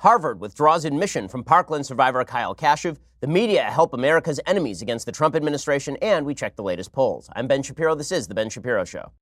Harvard withdraws admission from Parkland survivor Kyle Kashuv. The media help America's enemies against the Trump administration, and we check the latest polls. I'm Ben Shapiro. This is The Ben Shapiro Show.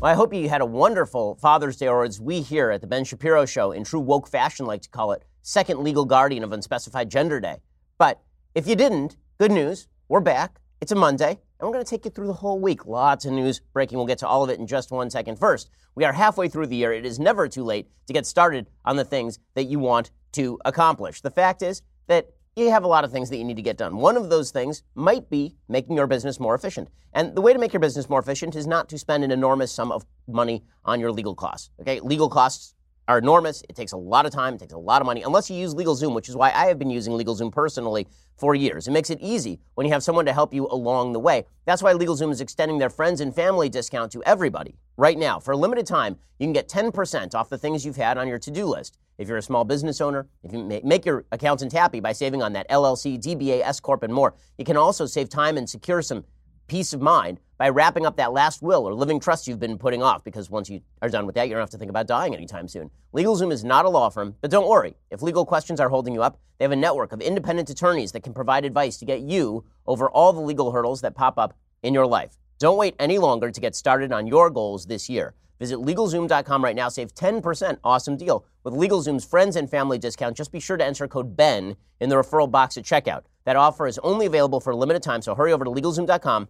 Well, I hope you had a wonderful Father's Day, or as we here at The Ben Shapiro Show, in true woke fashion like to call it, second legal guardian of unspecified gender day. But if you didn't, good news, we're back. It's a Monday. And we're going to take you through the whole week. Lots of news breaking. We'll get to all of it in just one second. First, we are halfway through the year. It is never too late to get started on the things that you want to accomplish. The fact is that you have a lot of things that you need to get done. One of those things might be making your business more efficient. And the way to make your business more efficient is not to spend an enormous sum of money on your legal costs. Okay? Legal costs are enormous. It takes a lot of time. It takes a lot of money, unless you use LegalZoom, which is why I have been using LegalZoom personally for years. It makes it easy when you have someone to help you along the way. That's why LegalZoom is extending their friends and family discount to everybody right now. For a limited time, you can get 10% off the things you've had on your to do list. If you're a small business owner, if you make your accountant happy by saving on that LLC, DBA, S Corp, and more, you can also save time and secure some peace of mind by wrapping up that last will or living trust you've been putting off because once you are done with that, you don't have to think about dying anytime soon. LegalZoom is not a law firm, but don't worry. If legal questions are holding you up, they have a network of independent attorneys that can provide advice to get you over all the legal hurdles that pop up in your life. Don't wait any longer to get started on your goals this year. Visit LegalZoom.com right now. Save 10%. Awesome deal. With LegalZoom's friends and family discount, just be sure to enter code BEN in the referral box at checkout. That offer is only available for a limited time, so hurry over to LegalZoom.com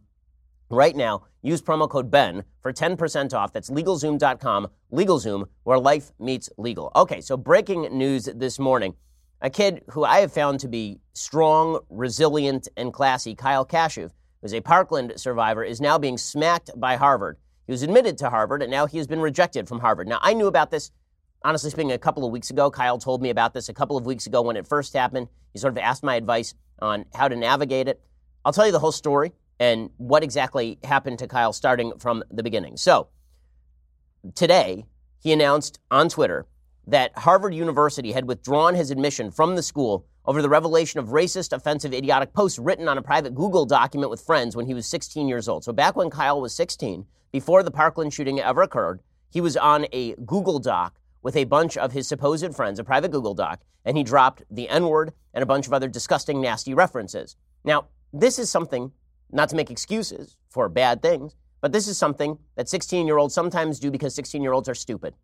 Right now, use promo code BEN for 10% off. That's LegalZoom.com, LegalZoom, where life meets legal. Okay, so breaking news this morning. A kid who I have found to be strong, resilient, and classy, Kyle Kashuv, who's a Parkland survivor, is now being smacked by Harvard. He was admitted to Harvard, and now he has been rejected from Harvard. Now, I knew about this, honestly speaking, a couple of weeks ago. Kyle told me about this a couple of weeks ago when it first happened. He sort of asked my advice on how to navigate it. I'll tell you the whole story and what exactly happened to Kyle starting from the beginning. So, today, he announced on Twitter that Harvard University had withdrawn his admission from the school over the revelation of racist, offensive, idiotic posts written on a private Google document with friends when he was 16 years old. So, back when Kyle was 16, before the Parkland shooting ever occurred, he was on a Google Doc with a bunch of his supposed friends, a private Google Doc, and he dropped the N word and a bunch of other disgusting, nasty references. Now, this is something not to make excuses for bad things, but this is something that 16 year olds sometimes do because 16 year olds are stupid.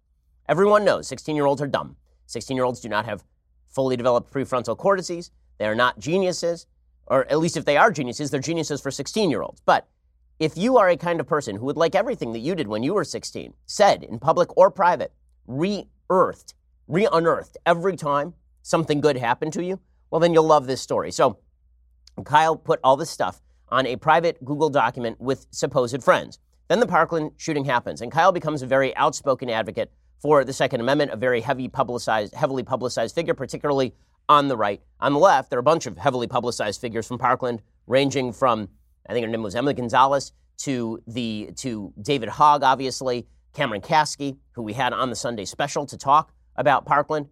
Everyone knows 16 year olds are dumb. 16 year olds do not have fully developed prefrontal cortices. They are not geniuses, or at least if they are geniuses, they're geniuses for 16 year olds. But if you are a kind of person who would like everything that you did when you were 16, said in public or private, re earthed, re unearthed every time something good happened to you, well, then you'll love this story. So Kyle put all this stuff on a private Google document with supposed friends. Then the Parkland shooting happens, and Kyle becomes a very outspoken advocate for the Second Amendment, a very heavy publicized, heavily publicized figure, particularly on the right. On the left, there are a bunch of heavily publicized figures from Parkland, ranging from I think her name was Emily Gonzalez to the to David Hogg, obviously Cameron Kasky, who we had on the Sunday special to talk about Parkland.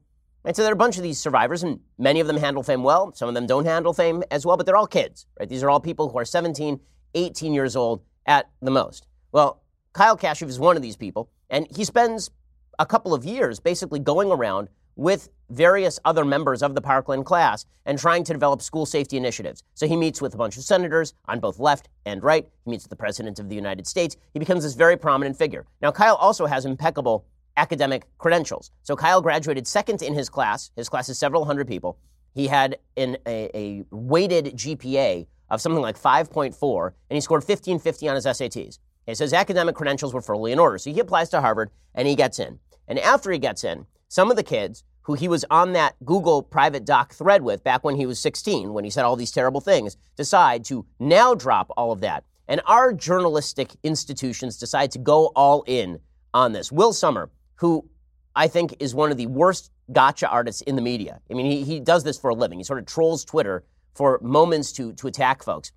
And so there are a bunch of these survivors, and many of them handle fame well. Some of them don't handle fame as well, but they're all kids, right? These are all people who are 17, 18 years old at the most. Well, Kyle Kashuv is one of these people, and he spends a couple of years basically going around with various other members of the Parkland class and trying to develop school safety initiatives. So he meets with a bunch of senators on both left and right. He meets with the President of the United States. He becomes this very prominent figure. Now, Kyle also has impeccable academic credentials. So Kyle graduated second in his class. His class is several hundred people. He had an, a, a weighted GPA of something like 5.4, and he scored 1550 on his SATs. So his academic credentials were fully in order. So he applies to Harvard, and he gets in. And after he gets in, some of the kids who he was on that Google private doc thread with back when he was 16, when he said all these terrible things, decide to now drop all of that. And our journalistic institutions decide to go all in on this. Will Sommer, who I think is one of the worst gotcha artists in the media. I mean, he, he does this for a living. He sort of trolls Twitter for moments to, to attack folks.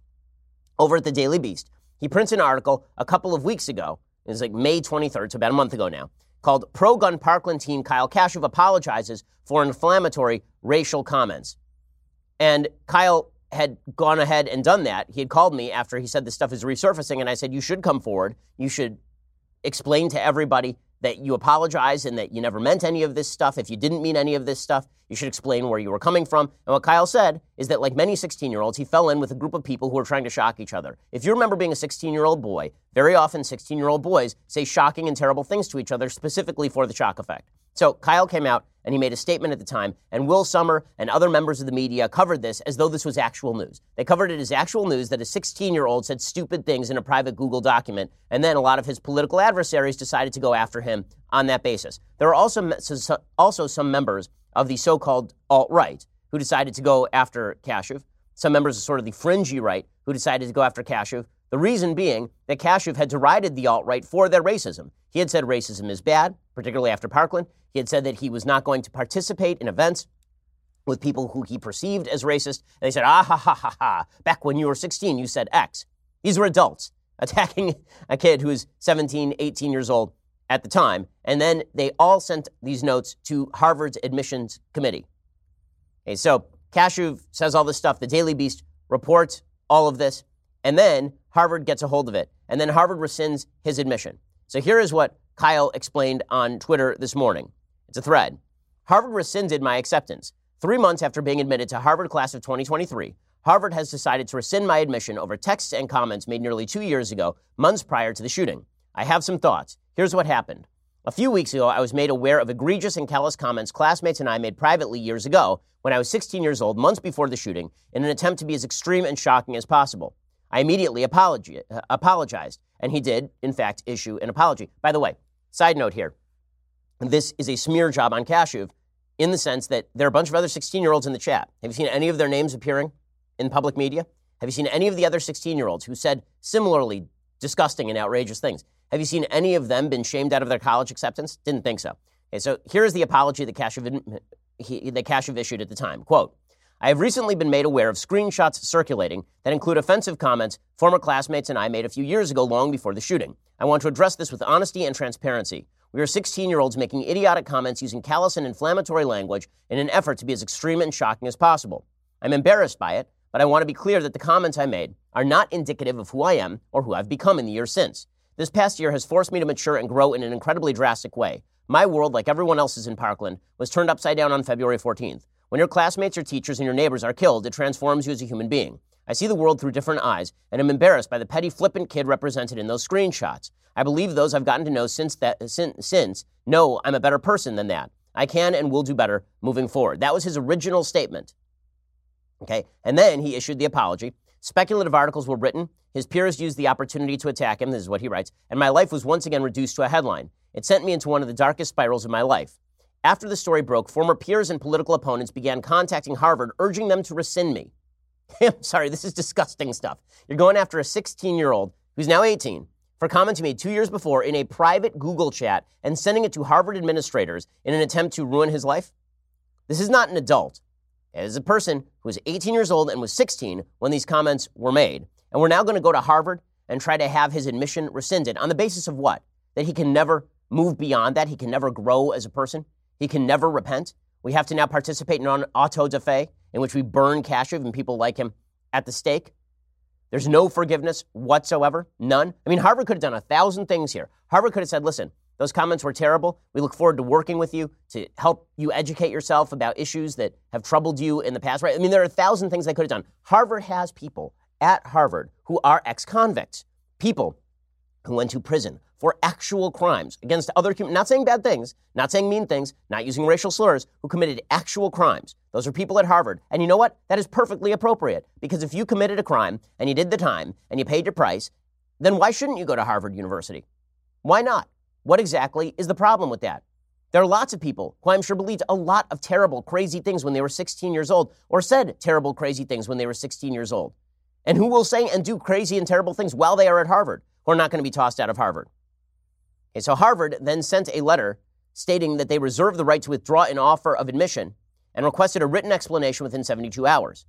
Over at the Daily Beast, he prints an article a couple of weeks ago. It was like May 23rd, so about a month ago now, called Pro Gun Parkland Teen Kyle Kashuv Apologizes for Inflammatory Racial Comments. And Kyle had gone ahead and done that. He had called me after he said this stuff is resurfacing, and I said, You should come forward. You should explain to everybody that you apologize and that you never meant any of this stuff. If you didn't mean any of this stuff, you should explain where you were coming from. And what Kyle said is that, like many 16 year olds, he fell in with a group of people who were trying to shock each other. If you remember being a 16 year old boy, very often 16 year old boys say shocking and terrible things to each other specifically for the shock effect. So Kyle came out and he made a statement at the time, and Will Sommer and other members of the media covered this as though this was actual news. They covered it as actual news that a 16 year old said stupid things in a private Google document, and then a lot of his political adversaries decided to go after him on that basis. There are also, also some members of the so called alt right who decided to go after Kashuv, some members of sort of the fringy right who decided to go after Kashuv. The reason being that Kashuv had derided the alt right for their racism. He had said racism is bad, particularly after Parkland. He had said that he was not going to participate in events with people who he perceived as racist. And they said, ah, ha, ha, ha, ha. Back when you were 16, you said X. These were adults attacking a kid who was 17, 18 years old at the time. And then they all sent these notes to Harvard's admissions committee. Okay, so Kashuv says all this stuff. The Daily Beast reports all of this. And then Harvard gets a hold of it. And then Harvard rescinds his admission. So here is what Kyle explained on Twitter this morning. It's a thread. Harvard rescinded my acceptance. Three months after being admitted to Harvard class of 2023, Harvard has decided to rescind my admission over texts and comments made nearly two years ago, months prior to the shooting. I have some thoughts. Here's what happened. A few weeks ago, I was made aware of egregious and callous comments classmates and I made privately years ago when I was 16 years old, months before the shooting, in an attempt to be as extreme and shocking as possible. I immediately uh, apologized, and he did, in fact, issue an apology. By the way, side note here this is a smear job on Kashuv in the sense that there are a bunch of other 16 year olds in the chat. Have you seen any of their names appearing in public media? Have you seen any of the other 16 year olds who said similarly disgusting and outrageous things? Have you seen any of them been shamed out of their college acceptance? Didn't think so. Okay, so here's the apology that Kashuv, that Kashuv issued at the time. Quote, I have recently been made aware of screenshots circulating that include offensive comments former classmates and I made a few years ago, long before the shooting. I want to address this with honesty and transparency. We are 16 year olds making idiotic comments using callous and inflammatory language in an effort to be as extreme and shocking as possible. I'm embarrassed by it, but I want to be clear that the comments I made are not indicative of who I am or who I've become in the years since. This past year has forced me to mature and grow in an incredibly drastic way. My world, like everyone else's in Parkland, was turned upside down on February 14th. When your classmates or teachers and your neighbors are killed, it transforms you as a human being. I see the world through different eyes, and am embarrassed by the petty, flippant kid represented in those screenshots. I believe those I've gotten to know since that since, since know I'm a better person than that. I can and will do better moving forward. That was his original statement. Okay, and then he issued the apology. Speculative articles were written. His peers used the opportunity to attack him. This is what he writes. And my life was once again reduced to a headline. It sent me into one of the darkest spirals of my life. After the story broke, former peers and political opponents began contacting Harvard, urging them to rescind me. I'm sorry, this is disgusting stuff. You're going after a 16 year old who's now 18 for comments he made two years before in a private Google chat and sending it to Harvard administrators in an attempt to ruin his life? This is not an adult. It is a person who was 18 years old and was 16 when these comments were made. And we're now going to go to Harvard and try to have his admission rescinded on the basis of what? That he can never move beyond that? He can never grow as a person? He can never repent. We have to now participate in an auto da fe in which we burn Kashuv and people like him at the stake. There's no forgiveness whatsoever, none. I mean, Harvard could have done a thousand things here. Harvard could have said, listen, those comments were terrible. We look forward to working with you to help you educate yourself about issues that have troubled you in the past, right? I mean, there are a thousand things they could have done. Harvard has people at Harvard who are ex convicts, people who went to prison, for actual crimes against other humans, not saying bad things, not saying mean things, not using racial slurs, who committed actual crimes. Those are people at Harvard. And you know what? That is perfectly appropriate. Because if you committed a crime and you did the time and you paid your price, then why shouldn't you go to Harvard University? Why not? What exactly is the problem with that? There are lots of people who I'm sure believed a lot of terrible, crazy things when they were 16 years old, or said terrible, crazy things when they were 16 years old, and who will say and do crazy and terrible things while they are at Harvard, who are not going to be tossed out of Harvard. Okay, so Harvard then sent a letter stating that they reserve the right to withdraw an offer of admission and requested a written explanation within 72 hours.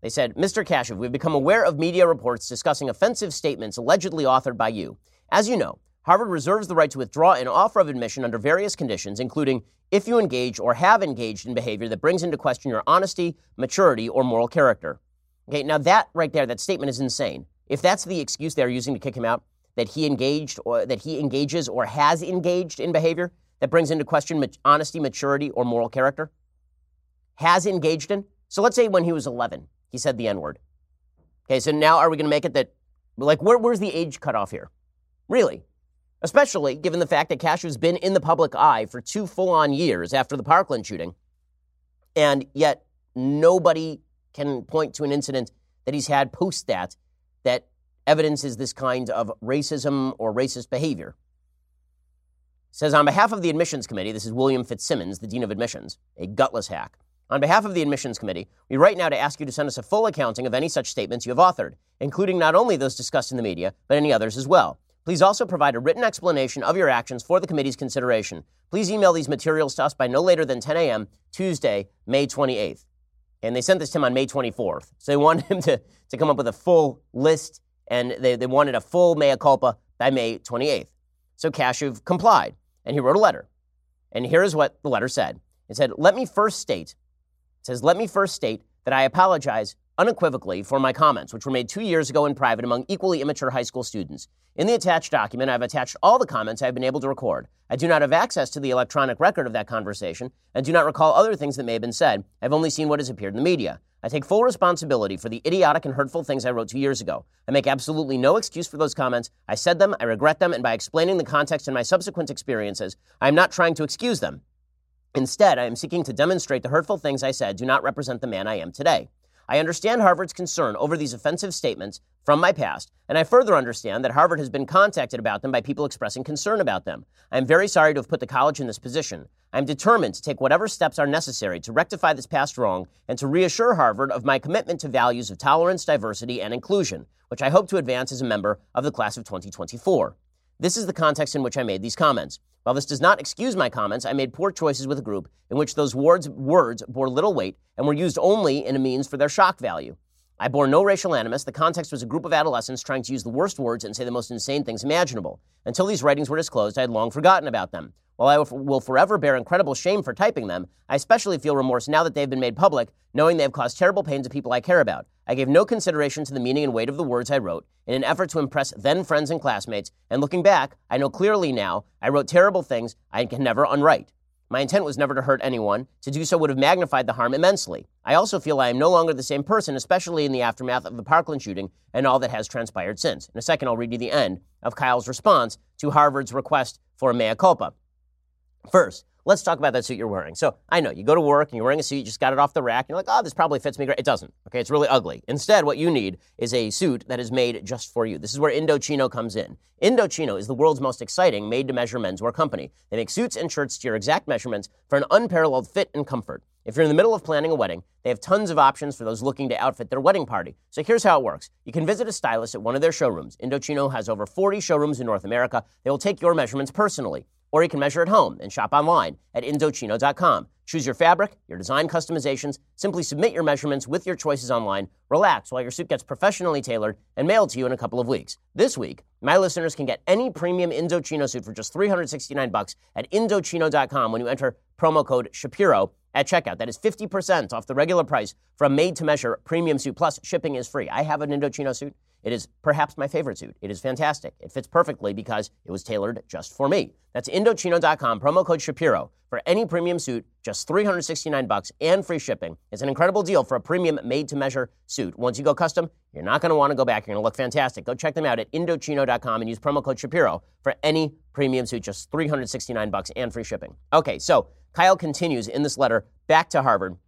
They said, Mr. Kashuv, we've become aware of media reports discussing offensive statements allegedly authored by you. As you know, Harvard reserves the right to withdraw an offer of admission under various conditions, including if you engage or have engaged in behavior that brings into question your honesty, maturity, or moral character. Okay, now that right there, that statement is insane. If that's the excuse they're using to kick him out, that he engaged or that he engages or has engaged in behavior that brings into question honesty, maturity, or moral character? Has engaged in? So let's say when he was 11, he said the N word. Okay, so now are we going to make it that, like, where, where's the age cutoff here? Really? Especially given the fact that Kashuv's been in the public eye for two full on years after the Parkland shooting, and yet nobody can point to an incident that he's had post that that evidences this kind of racism or racist behavior. Says on behalf of the admissions committee, this is William Fitzsimmons, the dean of admissions, a gutless hack. On behalf of the admissions committee, we write now to ask you to send us a full accounting of any such statements you have authored, including not only those discussed in the media, but any others as well. Please also provide a written explanation of your actions for the committee's consideration. Please email these materials to us by no later than 10 a.m. Tuesday, May 28th. And they sent this to him on May 24th. So they wanted him to, to come up with a full list, and they, they wanted a full mea culpa by May 28th. So Kashuv complied, and he wrote a letter. And here's what the letter said It said, Let me first state it says, Let me first state that I apologize unequivocally for my comments, which were made two years ago in private among equally immature high school students. In the attached document, I've attached all the comments I've been able to record. I do not have access to the electronic record of that conversation and do not recall other things that may have been said. I've only seen what has appeared in the media. I take full responsibility for the idiotic and hurtful things I wrote two years ago. I make absolutely no excuse for those comments. I said them, I regret them, and by explaining the context and my subsequent experiences, I am not trying to excuse them. Instead, I am seeking to demonstrate the hurtful things I said do not represent the man I am today. I understand Harvard's concern over these offensive statements from my past, and I further understand that Harvard has been contacted about them by people expressing concern about them. I am very sorry to have put the college in this position. I am determined to take whatever steps are necessary to rectify this past wrong and to reassure Harvard of my commitment to values of tolerance, diversity, and inclusion, which I hope to advance as a member of the class of 2024. This is the context in which I made these comments. While this does not excuse my comments, I made poor choices with a group in which those words, words bore little weight and were used only in a means for their shock value. I bore no racial animus. The context was a group of adolescents trying to use the worst words and say the most insane things imaginable. Until these writings were disclosed, I had long forgotten about them. While I will forever bear incredible shame for typing them, I especially feel remorse now that they've been made public, knowing they have caused terrible pain to people I care about. I gave no consideration to the meaning and weight of the words I wrote in an effort to impress then friends and classmates, and looking back, I know clearly now I wrote terrible things I can never unwrite. My intent was never to hurt anyone. To do so would have magnified the harm immensely. I also feel I am no longer the same person, especially in the aftermath of the Parkland shooting and all that has transpired since. In a second, I'll read you the end of Kyle's response to Harvard's request for a mea culpa. First, let's talk about that suit you're wearing. So I know you go to work and you're wearing a suit, you just got it off the rack, and you're like, oh, this probably fits me great. It doesn't. Okay, it's really ugly. Instead, what you need is a suit that is made just for you. This is where Indochino comes in. Indochino is the world's most exciting made to measure menswear company. They make suits and shirts to your exact measurements for an unparalleled fit and comfort. If you're in the middle of planning a wedding, they have tons of options for those looking to outfit their wedding party. So here's how it works. You can visit a stylist at one of their showrooms. Indochino has over 40 showrooms in North America. They will take your measurements personally. Or you can measure at home and shop online at Indochino.com. Choose your fabric, your design customizations, simply submit your measurements with your choices online, relax while your suit gets professionally tailored and mailed to you in a couple of weeks. This week, my listeners can get any premium Indochino suit for just 369 bucks at Indochino.com when you enter promo code Shapiro at checkout. That is 50% off the regular price for a made to measure premium suit, plus shipping is free. I have an Indochino suit. It is perhaps my favorite suit. It is fantastic. It fits perfectly because it was tailored just for me. That's Indochino.com, promo code Shapiro for any premium suit, just 369 bucks and free shipping. It's an incredible deal for a premium made-to-measure suit. Once you go custom, you're not going to want to go back. You're going to look fantastic. Go check them out at Indochino.com and use promo code Shapiro for any premium suit, just 369 bucks and free shipping. Okay, so Kyle continues in this letter back to Harvard.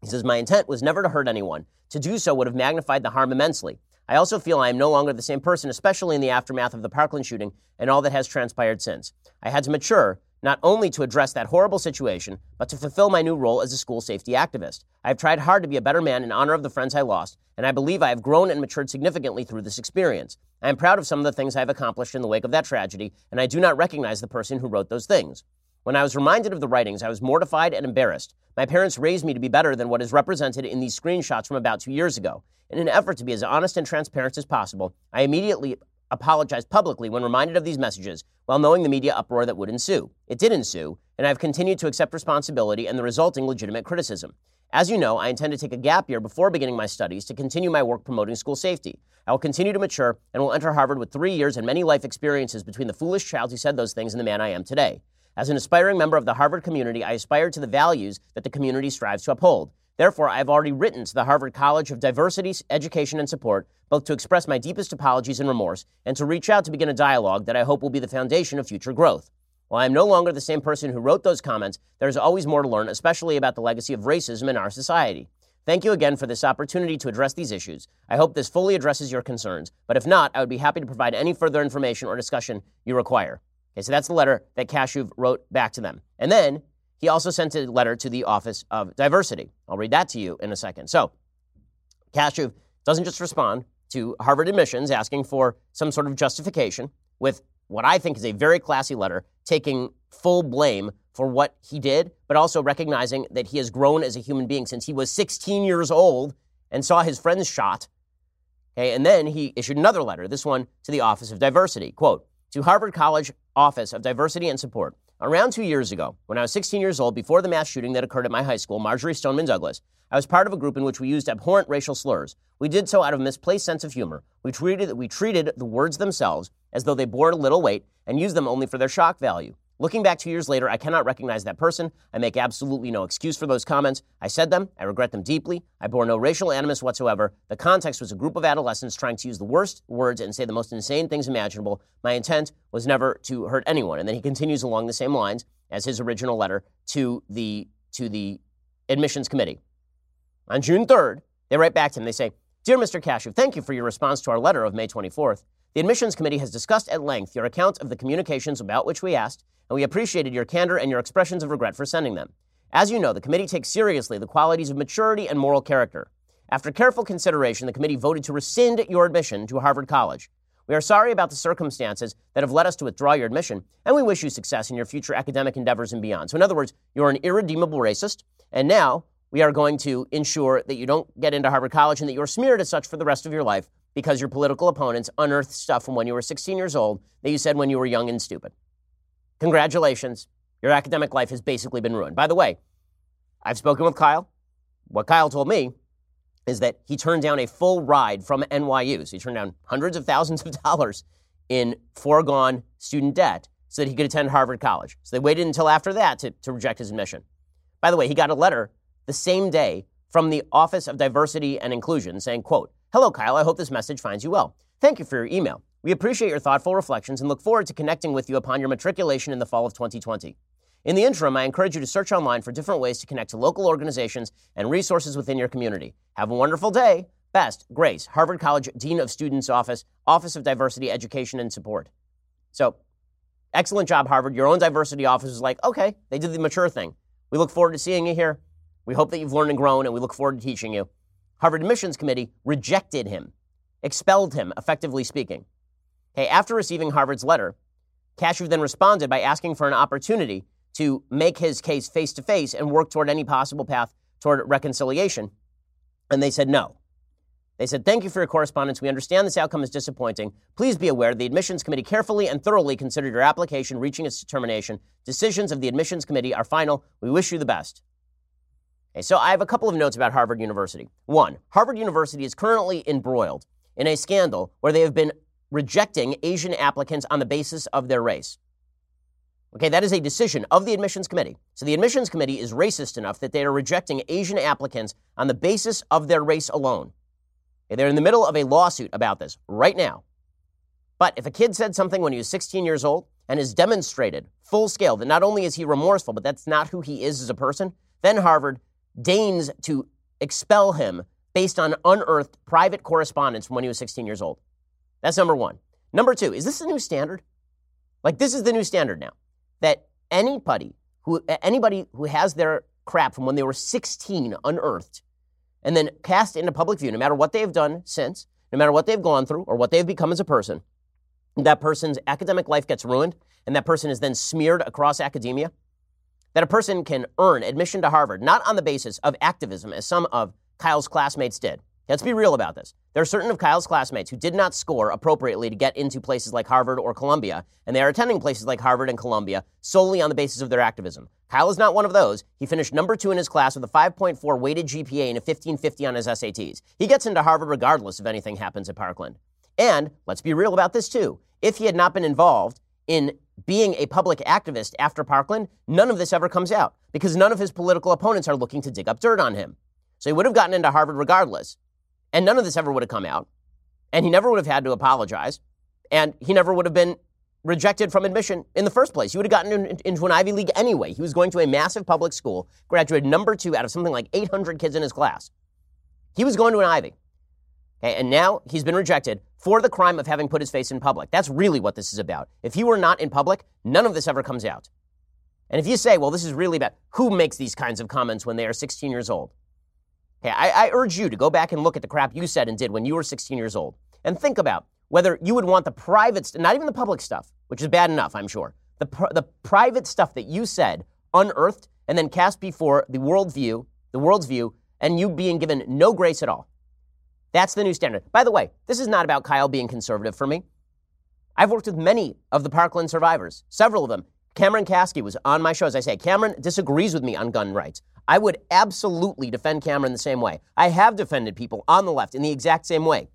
He says, My intent was never to hurt anyone. To do so would have magnified the harm immensely. I also feel I am no longer the same person, especially in the aftermath of the Parkland shooting and all that has transpired since. I had to mature, not only to address that horrible situation, but to fulfill my new role as a school safety activist. I have tried hard to be a better man in honor of the friends I lost, and I believe I have grown and matured significantly through this experience. I am proud of some of the things I have accomplished in the wake of that tragedy, and I do not recognize the person who wrote those things. When I was reminded of the writings, I was mortified and embarrassed. My parents raised me to be better than what is represented in these screenshots from about two years ago. In an effort to be as honest and transparent as possible, I immediately apologized publicly when reminded of these messages, while knowing the media uproar that would ensue. It did ensue, and I have continued to accept responsibility and the resulting legitimate criticism. As you know, I intend to take a gap year before beginning my studies to continue my work promoting school safety. I will continue to mature and will enter Harvard with three years and many life experiences between the foolish child who said those things and the man I am today. As an aspiring member of the Harvard community, I aspire to the values that the community strives to uphold. Therefore, I have already written to the Harvard College of Diversity, Education, and Support, both to express my deepest apologies and remorse and to reach out to begin a dialogue that I hope will be the foundation of future growth. While I am no longer the same person who wrote those comments, there is always more to learn, especially about the legacy of racism in our society. Thank you again for this opportunity to address these issues. I hope this fully addresses your concerns, but if not, I would be happy to provide any further information or discussion you require. So that's the letter that Kashuv wrote back to them. And then he also sent a letter to the Office of Diversity. I'll read that to you in a second. So, Kashuv doesn't just respond to Harvard admissions asking for some sort of justification with what I think is a very classy letter, taking full blame for what he did, but also recognizing that he has grown as a human being since he was 16 years old and saw his friends shot. Okay, and then he issued another letter, this one to the Office of Diversity. Quote, to Harvard College Office of Diversity and Support. Around two years ago, when I was 16 years old, before the mass shooting that occurred at my high school, Marjory Stoneman Douglas, I was part of a group in which we used abhorrent racial slurs. We did so out of misplaced sense of humor. We treated, we treated the words themselves as though they bore little weight and used them only for their shock value. Looking back two years later, I cannot recognize that person. I make absolutely no excuse for those comments. I said them. I regret them deeply. I bore no racial animus whatsoever. The context was a group of adolescents trying to use the worst words and say the most insane things imaginable. My intent was never to hurt anyone. And then he continues along the same lines as his original letter to the, to the admissions committee. On June 3rd, they write back to him. They say, Dear Mr. Kashuv, thank you for your response to our letter of May 24th. The admissions committee has discussed at length your account of the communications about which we asked and we appreciated your candor and your expressions of regret for sending them. As you know, the committee takes seriously the qualities of maturity and moral character. After careful consideration, the committee voted to rescind your admission to Harvard College. We are sorry about the circumstances that have led us to withdraw your admission, and we wish you success in your future academic endeavors and beyond. So, in other words, you're an irredeemable racist, and now we are going to ensure that you don't get into Harvard College and that you're smeared as such for the rest of your life because your political opponents unearthed stuff from when you were 16 years old that you said when you were young and stupid. Congratulations. Your academic life has basically been ruined. By the way, I've spoken with Kyle. What Kyle told me is that he turned down a full ride from NYU. So he turned down hundreds of thousands of dollars in foregone student debt so that he could attend Harvard College. So they waited until after that to, to reject his admission. By the way, he got a letter the same day from the Office of Diversity and Inclusion saying, quote, Hello, Kyle. I hope this message finds you well. Thank you for your email. We appreciate your thoughtful reflections and look forward to connecting with you upon your matriculation in the fall of 2020. In the interim, I encourage you to search online for different ways to connect to local organizations and resources within your community. Have a wonderful day. Best, Grace, Harvard College Dean of Students Office, Office of Diversity, Education, and Support. So, excellent job, Harvard. Your own diversity office is like, okay, they did the mature thing. We look forward to seeing you here. We hope that you've learned and grown, and we look forward to teaching you. Harvard Admissions Committee rejected him, expelled him, effectively speaking. Okay, after receiving Harvard's letter, Kashuv then responded by asking for an opportunity to make his case face to face and work toward any possible path toward reconciliation. And they said no. They said, Thank you for your correspondence. We understand this outcome is disappointing. Please be aware the admissions committee carefully and thoroughly considered your application, reaching its determination. Decisions of the admissions committee are final. We wish you the best. Okay, so I have a couple of notes about Harvard University. One, Harvard University is currently embroiled in a scandal where they have been rejecting Asian applicants on the basis of their race. Okay, that is a decision of the admissions committee. So the admissions committee is racist enough that they are rejecting Asian applicants on the basis of their race alone. Okay, they're in the middle of a lawsuit about this right now. But if a kid said something when he was 16 years old and has demonstrated full scale that not only is he remorseful, but that's not who he is as a person, then Harvard deigns to expel him based on unearthed private correspondence from when he was 16 years old. That's number one. Number two, is this the new standard? Like this is the new standard now. That anybody who anybody who has their crap from when they were 16 unearthed and then cast into public view, no matter what they've done since, no matter what they've gone through or what they've become as a person, that person's academic life gets ruined and that person is then smeared across academia. That a person can earn admission to Harvard not on the basis of activism, as some of Kyle's classmates did, Let's be real about this. There are certain of Kyle's classmates who did not score appropriately to get into places like Harvard or Columbia, and they are attending places like Harvard and Columbia solely on the basis of their activism. Kyle is not one of those. He finished number two in his class with a 5.4 weighted GPA and a 1550 on his SATs. He gets into Harvard regardless if anything happens at Parkland. And let's be real about this too. If he had not been involved in being a public activist after Parkland, none of this ever comes out because none of his political opponents are looking to dig up dirt on him. So he would have gotten into Harvard regardless. And none of this ever would have come out. And he never would have had to apologize. And he never would have been rejected from admission in the first place. He would have gotten in, into an Ivy League anyway. He was going to a massive public school, graduated number two out of something like 800 kids in his class. He was going to an Ivy. Okay, and now he's been rejected for the crime of having put his face in public. That's really what this is about. If he were not in public, none of this ever comes out. And if you say, well, this is really about who makes these kinds of comments when they are 16 years old? Okay, I, I urge you to go back and look at the crap you said and did when you were 16 years old and think about whether you would want the private, not even the public stuff, which is bad enough, I'm sure, the, pr- the private stuff that you said unearthed and then cast before the world view, the world's view, and you being given no grace at all. That's the new standard. By the way, this is not about Kyle being conservative for me. I've worked with many of the Parkland survivors, several of them. Cameron Kasky was on my show. As I say, Cameron disagrees with me on gun rights. I would absolutely defend Cameron the same way. I have defended people on the left in the exact same way.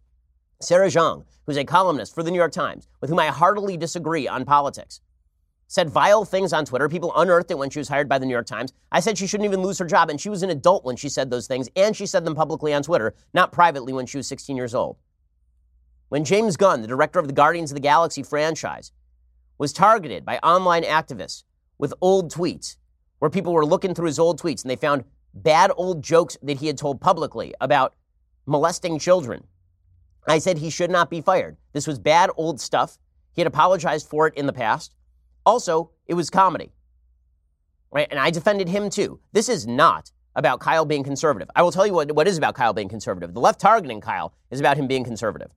Sarah Jeong, who's a columnist for the New York Times, with whom I heartily disagree on politics, said vile things on Twitter. People unearthed it when she was hired by the New York Times. I said she shouldn't even lose her job, and she was an adult when she said those things, and she said them publicly on Twitter, not privately when she was 16 years old. When James Gunn, the director of the Guardians of the Galaxy franchise, was targeted by online activists with old tweets, where people were looking through his old tweets and they found bad old jokes that he had told publicly about molesting children. I said he should not be fired. This was bad old stuff. He had apologized for it in the past. Also, it was comedy. Right? And I defended him too. This is not about Kyle being conservative. I will tell you what, what is about Kyle being conservative. The left targeting Kyle is about him being conservative.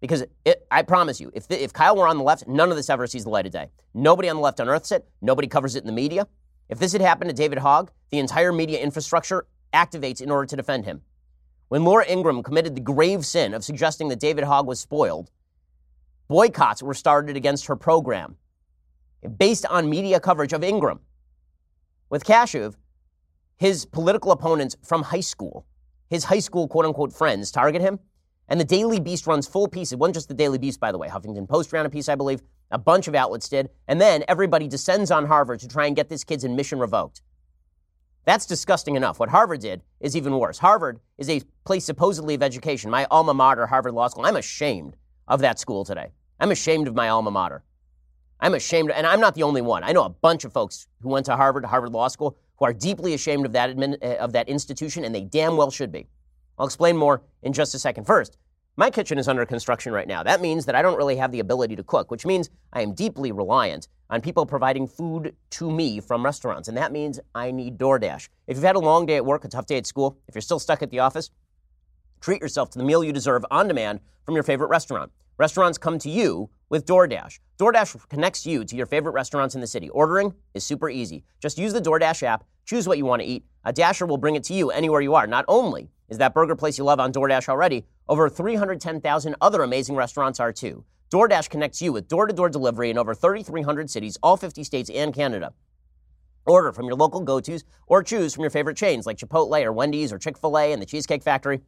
Because it, I promise you, if, the, if Kyle were on the left, none of this ever sees the light of day. Nobody on the left unearths it. Nobody covers it in the media. If this had happened to David Hogg, the entire media infrastructure activates in order to defend him. When Laura Ingraham committed the grave sin of suggesting that David Hogg was spoiled, boycotts were started against her program based on media coverage of Ingraham. With Kashuv, his political opponents from high school, his high school quote unquote friends, target him. And the Daily Beast runs full piece. It wasn't just the Daily Beast, by the way. Huffington Post ran a piece, I believe. A bunch of outlets did. And then everybody descends on Harvard to try and get this kid's admission revoked. That's disgusting enough. What Harvard did is even worse. Harvard is a place supposedly of education. My alma mater, Harvard Law School, I'm ashamed of that school today. I'm ashamed of my alma mater. I'm ashamed, and I'm not the only one. I know a bunch of folks who went to Harvard, Harvard Law School, who are deeply ashamed of that, admin, uh, of that institution, and they damn well should be. I'll explain more in just a second. First, my kitchen is under construction right now. That means that I don't really have the ability to cook, which means I am deeply reliant on people providing food to me from restaurants. And that means I need DoorDash. If you've had a long day at work, a tough day at school, if you're still stuck at the office, treat yourself to the meal you deserve on demand from your favorite restaurant. Restaurants come to you with DoorDash. DoorDash connects you to your favorite restaurants in the city. Ordering is super easy. Just use the DoorDash app, choose what you want to eat. A Dasher will bring it to you anywhere you are. Not only is that burger place you love on DoorDash already, over 310,000 other amazing restaurants are too. DoorDash connects you with door to door delivery in over 3,300 cities, all 50 states, and Canada. Order from your local go tos or choose from your favorite chains like Chipotle or Wendy's or Chick fil A and the Cheesecake Factory.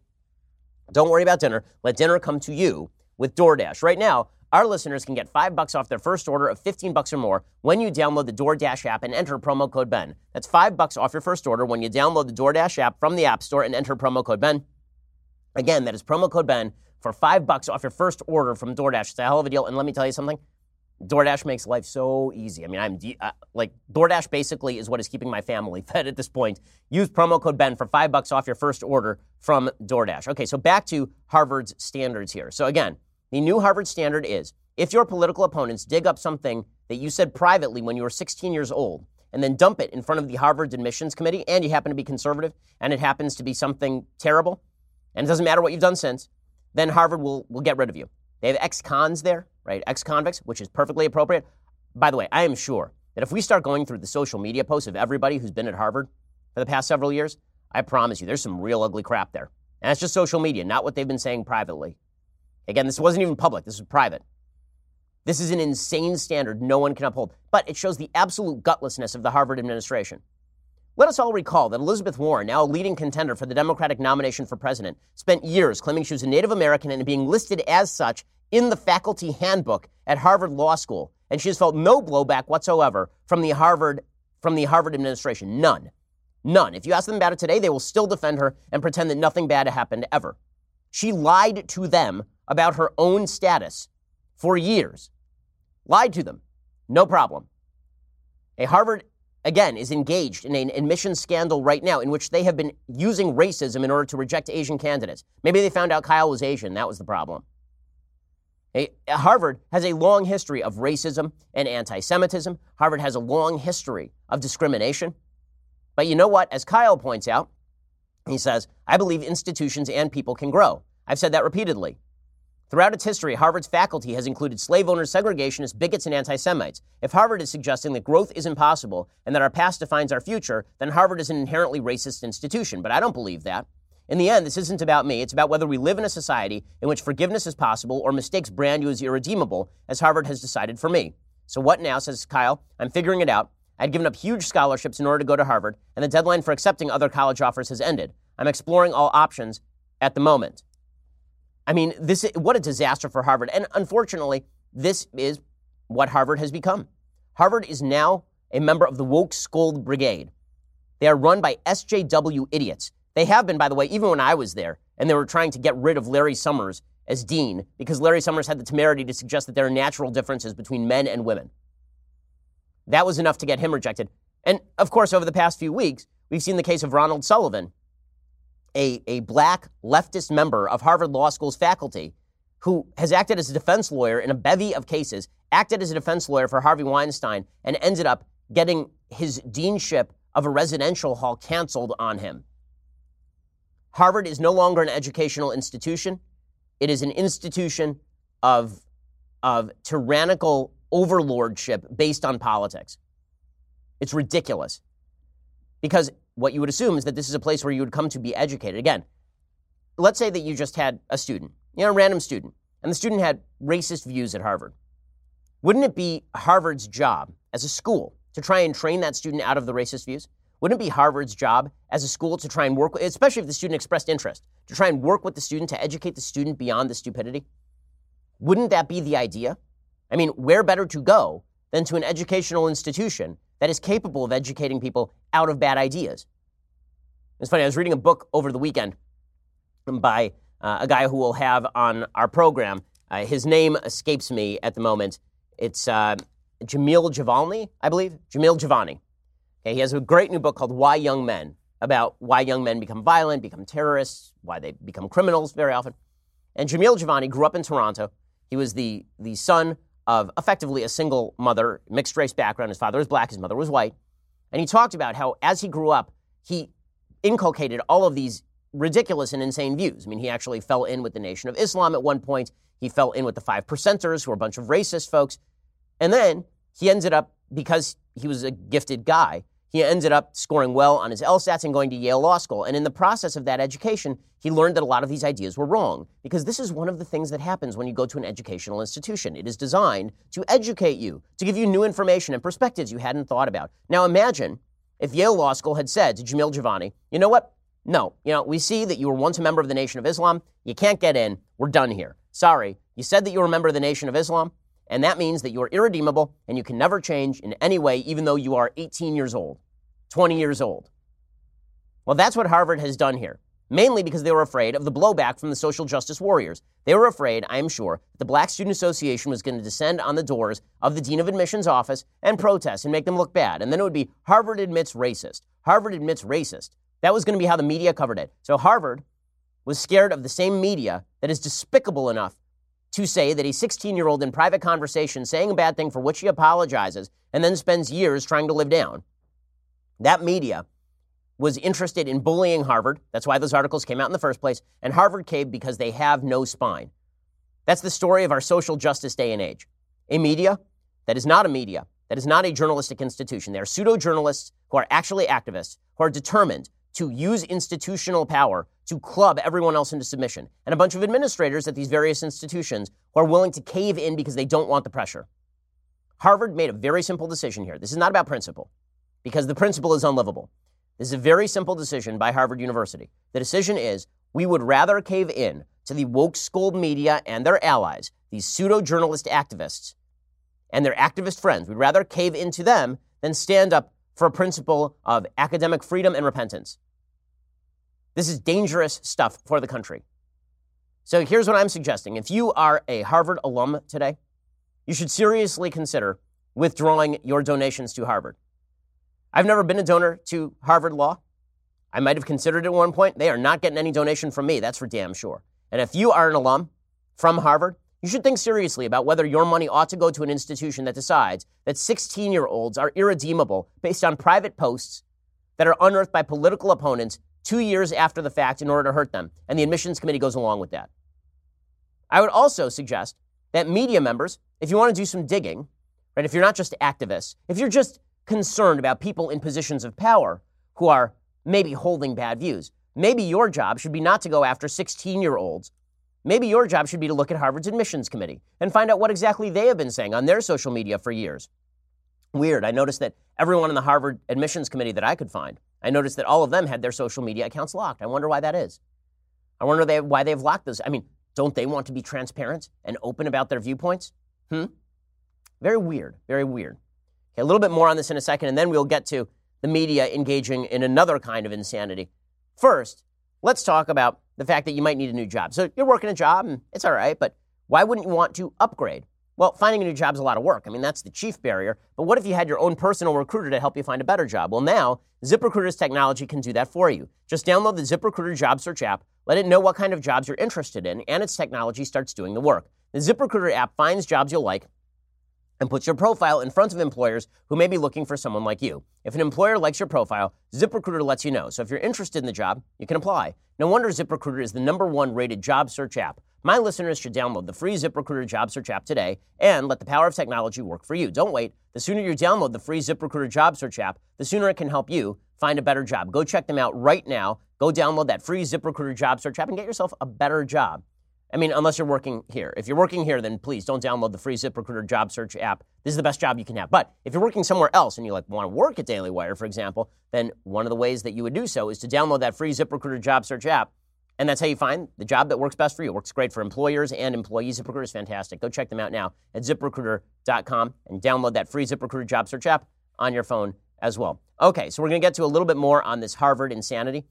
Don't worry about dinner. Let dinner come to you with DoorDash. Right now, our listeners can get five bucks off their first order of 15 bucks or more when you download the DoorDash app and enter promo code BEN. That's five bucks off your first order when you download the DoorDash app from the App Store and enter promo code BEN. Again, that is promo code BEN for five bucks off your first order from DoorDash. It's a hell of a deal. And let me tell you something. DoorDash makes life so easy. I mean, I'm de- uh, like DoorDash basically is what is keeping my family fed at this point. Use promo code Ben for five bucks off your first order from DoorDash. Okay, so back to Harvard's standards here. So again, the new Harvard standard is if your political opponents dig up something that you said privately when you were 16 years old and then dump it in front of the Harvard admissions committee, and you happen to be conservative, and it happens to be something terrible, and it doesn't matter what you've done since, then Harvard will, will get rid of you. They have ex cons there, right? Ex convicts, which is perfectly appropriate. By the way, I am sure that if we start going through the social media posts of everybody who's been at Harvard for the past several years, I promise you there's some real ugly crap there. And that's just social media, not what they've been saying privately. Again, this wasn't even public, this was private. This is an insane standard no one can uphold, but it shows the absolute gutlessness of the Harvard administration. Let us all recall that Elizabeth Warren, now a leading contender for the Democratic nomination for president, spent years claiming she was a Native American and being listed as such in the faculty handbook at Harvard Law School, and she has felt no blowback whatsoever from the Harvard from the Harvard administration. None. None. If you ask them about it today, they will still defend her and pretend that nothing bad happened ever. She lied to them about her own status for years. Lied to them. No problem. A Harvard again, is engaged in an admissions scandal right now in which they have been using racism in order to reject Asian candidates. Maybe they found out Kyle was Asian. That was the problem. A, Harvard has a long history of racism and anti Semitism. Harvard has a long history of discrimination. But you know what? As Kyle points out, he says, I believe institutions and people can grow. I've said that repeatedly. Throughout its history, Harvard's faculty has included slave owners, segregationists, bigots, and anti Semites. If Harvard is suggesting that growth is impossible and that our past defines our future, then Harvard is an inherently racist institution. But I don't believe that. In the end, this isn't about me. It's about whether we live in a society in which forgiveness is possible or mistakes brand you as irredeemable, as Harvard has decided for me. So what now, says Kyle? I'm figuring it out. I'd given up huge scholarships in order to go to Harvard, and the deadline for accepting other college offers has ended. I'm exploring all options at the moment. I mean, this what a disaster for Harvard. And unfortunately, this is what Harvard has become. Harvard is now a member of the woke scold brigade. They are run by SJW idiots. They have been, by the way, even when I was there, and they were trying to get rid of Larry Summers as dean because Larry Summers had the temerity to suggest that there are natural differences between men and women. That was enough to get him rejected. And of course, over the past few weeks, we've seen the case of Ronald Sullivan, a, a black leftist member of Harvard Law School's faculty who has acted as a defense lawyer in a bevy of cases, acted as a defense lawyer for Harvey Weinstein, and ended up getting his deanship of a residential hall canceled on him. Harvard is no longer an educational institution. It is an institution of, of tyrannical overlordship based on politics. It's ridiculous. Because what you would assume is that this is a place where you would come to be educated. Again, let's say that you just had a student, you know, a random student, and the student had racist views at Harvard. Wouldn't it be Harvard's job as a school to try and train that student out of the racist views? Wouldn't it be Harvard's job as a school to try and work, especially if the student expressed interest, to try and work with the student to educate the student beyond the stupidity? Wouldn't that be the idea? I mean, where better to go than to an educational institution that is capable of educating people out of bad ideas. It's funny, I was reading a book over the weekend by uh, a guy who we'll have on our program. Uh, his name escapes me at the moment. It's uh, Jamil Jivani, I believe. Jamil Jivani. Okay, he has a great new book called Why Young Men, about why young men become violent, become terrorists, why they become criminals very often. And Jamil Jivani grew up in Toronto. He was the, the son of effectively a single mother, mixed race background. His father was black, his mother was white. And he talked about how, as he grew up, he inculcated all of these ridiculous and insane views. I mean, he actually fell in with the Nation of Islam at one point. He fell in with the Five Percenters, who are a bunch of racist folks. And then he ended up, because he was a gifted guy, he ended up scoring well on his LSATs and going to Yale Law School. And in the process of that education, he learned that a lot of these ideas were wrong. Because this is one of the things that happens when you go to an educational institution. It is designed to educate you, to give you new information and perspectives you hadn't thought about. Now imagine if Yale Law School had said to Jamil Jivani, you know what? No, you know, we see that you were once a member of the Nation of Islam. You can't get in. We're done here. Sorry. You said that you were a member of the Nation of Islam, and that means that you are irredeemable and you can never change in any way, even though you are 18 years old. 20 years old. Well, that's what Harvard has done here, mainly because they were afraid of the blowback from the social justice warriors. They were afraid, I am sure, that the Black Student Association was going to descend on the doors of the Dean of Admissions office and protest and make them look bad. And then it would be Harvard admits racist. Harvard admits racist. That was going to be how the media covered it. So Harvard was scared of the same media that is despicable enough to say that a 16 year old in private conversation saying a bad thing for which he apologizes and then spends years trying to live down that media was interested in bullying Harvard. That's why those articles came out in the first place. And Harvard caved because they have no spine. That's the story of our social justice day and age. A media that is not a media, that is not a journalistic institution. They are pseudo journalists who are actually activists, who are determined to use institutional power to club everyone else into submission, and a bunch of administrators at these various institutions who are willing to cave in because they don't want the pressure. Harvard made a very simple decision here. This is not about principle, because the principle is unlivable. This is a very simple decision by Harvard University. The decision is we would rather cave in to the woke scold media and their allies, these pseudo journalist activists and their activist friends. We'd rather cave into them than stand up for a principle of academic freedom and repentance. This is dangerous stuff for the country. So here's what I'm suggesting. If you are a Harvard alum today, you should seriously consider withdrawing your donations to Harvard. I've never been a donor to Harvard Law. I might have considered it at one point. They are not getting any donation from me, that's for damn sure. And if you are an alum from Harvard, you should think seriously about whether your money ought to go to an institution that decides that 16 year olds are irredeemable based on private posts that are unearthed by political opponents two years after the fact in order to hurt them. And the admissions committee goes along with that. I would also suggest that media members, if you want to do some digging, right, if you're not just activists, if you're just concerned about people in positions of power who are maybe holding bad views, maybe your job should be not to go after 16 year olds. Maybe your job should be to look at Harvard's admissions committee and find out what exactly they have been saying on their social media for years. Weird. I noticed that everyone in the Harvard admissions committee that I could find I noticed that all of them had their social media accounts locked. I wonder why that is. I wonder they, why they've locked those. I mean, don't they want to be transparent and open about their viewpoints? Hmm? Very weird. Very weird. Okay, a little bit more on this in a second, and then we'll get to the media engaging in another kind of insanity. First, let's talk about the fact that you might need a new job. So you're working a job, and it's all right, but why wouldn't you want to upgrade? Well, finding a new job is a lot of work. I mean, that's the chief barrier. But what if you had your own personal recruiter to help you find a better job? Well, now ZipRecruiter's technology can do that for you. Just download the ZipRecruiter job search app, let it know what kind of jobs you're interested in, and its technology starts doing the work. The ZipRecruiter app finds jobs you'll like and puts your profile in front of employers who may be looking for someone like you. If an employer likes your profile, ZipRecruiter lets you know. So if you're interested in the job, you can apply. No wonder ZipRecruiter is the number one rated job search app. My listeners should download the free ZipRecruiter job search app today and let the power of technology work for you. Don't wait. The sooner you download the free ZipRecruiter job search app, the sooner it can help you find a better job. Go check them out right now. Go download that free ZipRecruiter job search app and get yourself a better job. I mean, unless you're working here. If you're working here, then please don't download the free ZipRecruiter job search app. This is the best job you can have. But if you're working somewhere else and you like want to work at Daily Wire, for example, then one of the ways that you would do so is to download that free ZipRecruiter job search app. And that's how you find the job that works best for you. It works great for employers and employees. ZipRecruiter is fantastic. Go check them out now at ziprecruiter.com and download that free ZipRecruiter job search app on your phone as well. Okay, so we're going to get to a little bit more on this Harvard insanity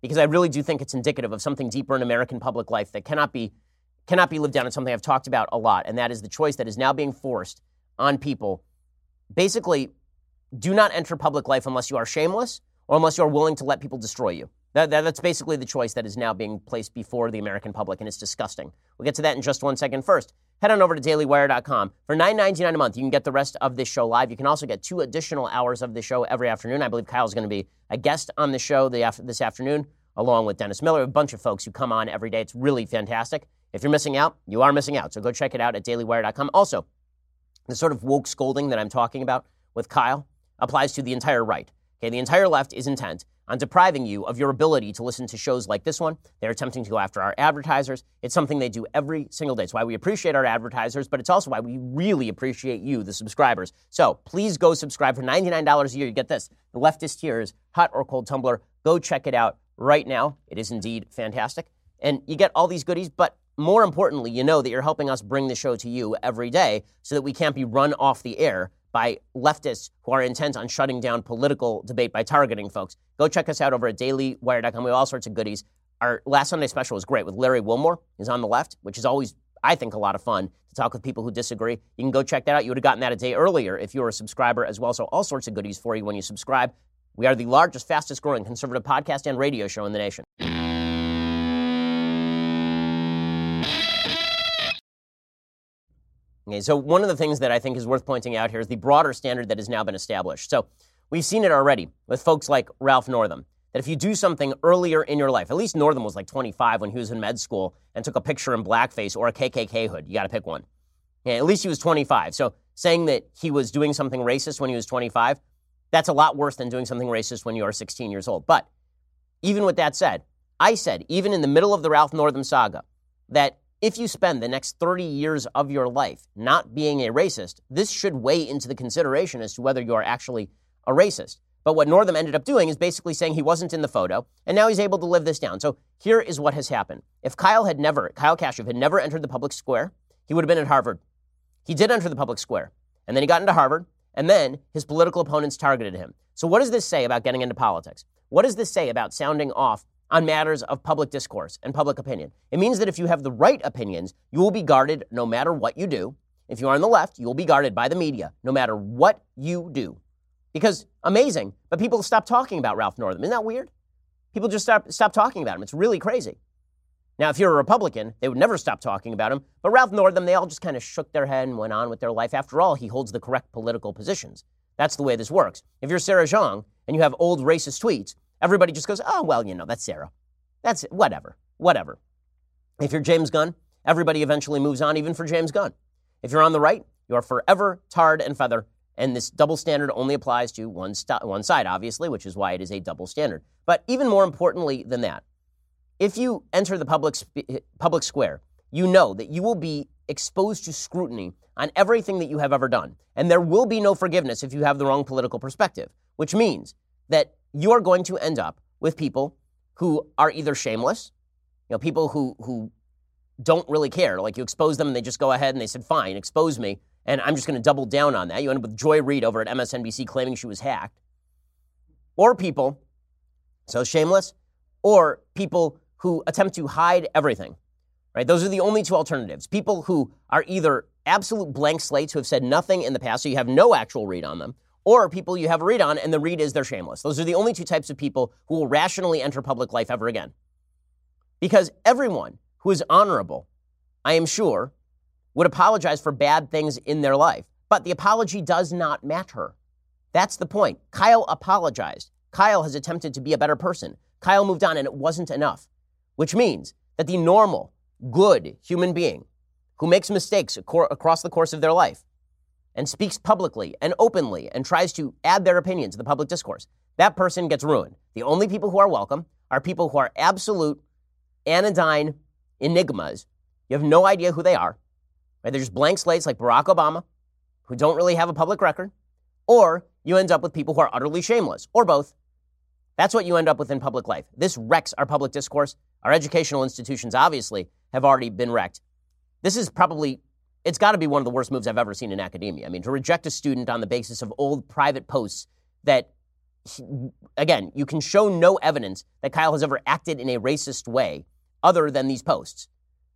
because I really do think it's indicative of something deeper in American public life that cannot be cannot be lived down. It's something I've talked about a lot, and that is the choice that is now being forced on people. Basically, do not enter public life unless you are shameless or unless you are willing to let people destroy you. That, that, that's basically the choice that is now being placed before the American public, and it's disgusting. We'll get to that in just one second. First, head on over to dailywire.com. For $9.99 a month, you can get the rest of this show live. You can also get two additional hours of the show every afternoon. I believe Kyle's going to be a guest on the show the, this afternoon, along with Dennis Miller, a bunch of folks who come on every day. It's really fantastic. If you're missing out, you are missing out. So go check it out at dailywire.com. Also, the sort of woke scolding that I'm talking about with Kyle applies to the entire right. Okay, the entire left is intent on depriving you of your ability to listen to shows like this one. They're attempting to go after our advertisers. It's something they do every single day. It's why we appreciate our advertisers, but it's also why we really appreciate you, the subscribers. So please go subscribe for $99 a year. You get this the leftist here is hot or cold tumbler. Go check it out right now. It is indeed fantastic. And you get all these goodies, but more importantly, you know that you're helping us bring the show to you every day so that we can't be run off the air by leftists who are intent on shutting down political debate by targeting folks. Go check us out over at dailywire.com. We have all sorts of goodies. Our last Sunday special was great with Larry Wilmore. He's on the left, which is always, I think, a lot of fun to talk with people who disagree. You can go check that out. You would have gotten that a day earlier if you were a subscriber as well. So all sorts of goodies for you when you subscribe. We are the largest, fastest growing conservative podcast and radio show in the nation. Okay, so one of the things that I think is worth pointing out here is the broader standard that has now been established. So we've seen it already with folks like Ralph Northam. That if you do something earlier in your life, at least Northam was like 25 when he was in med school and took a picture in blackface or a KKK hood. You got to pick one. Yeah, at least he was 25. So saying that he was doing something racist when he was 25, that's a lot worse than doing something racist when you are 16 years old. But even with that said, I said, even in the middle of the Ralph Northam saga, that if you spend the next 30 years of your life not being a racist, this should weigh into the consideration as to whether you are actually a racist. But what Northam ended up doing is basically saying he wasn't in the photo, and now he's able to live this down. So here is what has happened. If Kyle had never, Kyle Kashuv had never entered the public square, he would have been at Harvard. He did enter the public square, and then he got into Harvard, and then his political opponents targeted him. So what does this say about getting into politics? What does this say about sounding off on matters of public discourse and public opinion. It means that if you have the right opinions, you will be guarded no matter what you do. If you are on the left, you will be guarded by the media no matter what you do. Because amazing, but people stop talking about Ralph Northam. Isn't that weird? People just stop, stop talking about him. It's really crazy. Now, if you're a Republican, they would never stop talking about him. But Ralph Northam, they all just kind of shook their head and went on with their life. After all, he holds the correct political positions. That's the way this works. If you're Sarah Jeong and you have old racist tweets, Everybody just goes, oh, well, you know, that's Sarah. That's it. Whatever. Whatever. If you're James Gunn, everybody eventually moves on, even for James Gunn. If you're on the right, you are forever tarred and feather. And this double standard only applies to one, st- one side, obviously, which is why it is a double standard. But even more importantly than that, if you enter the public, sp- public square, you know that you will be exposed to scrutiny on everything that you have ever done. And there will be no forgiveness if you have the wrong political perspective, which means that you are going to end up with people who are either shameless, you know, people who, who don't really care. Like you expose them and they just go ahead and they said, fine, expose me. And I'm just going to double down on that. You end up with Joy Reid over at MSNBC claiming she was hacked. Or people, so shameless, or people who attempt to hide everything. Right? Those are the only two alternatives. People who are either absolute blank slates who have said nothing in the past, so you have no actual read on them, or people you have a read on, and the read is they're shameless. Those are the only two types of people who will rationally enter public life ever again. Because everyone who is honorable, I am sure, would apologize for bad things in their life. But the apology does not matter. That's the point. Kyle apologized. Kyle has attempted to be a better person. Kyle moved on, and it wasn't enough, which means that the normal, good human being who makes mistakes across the course of their life and speaks publicly and openly and tries to add their opinion to the public discourse, that person gets ruined. The only people who are welcome are people who are absolute anodyne enigmas. You have no idea who they are. Right? They're just blank slates like Barack Obama, who don't really have a public record, or you end up with people who are utterly shameless, or both. That's what you end up with in public life. This wrecks our public discourse. Our educational institutions, obviously, have already been wrecked. This is probably it's got to be one of the worst moves I've ever seen in academia. I mean, to reject a student on the basis of old private posts that, again, you can show no evidence that Kyle has ever acted in a racist way other than these posts.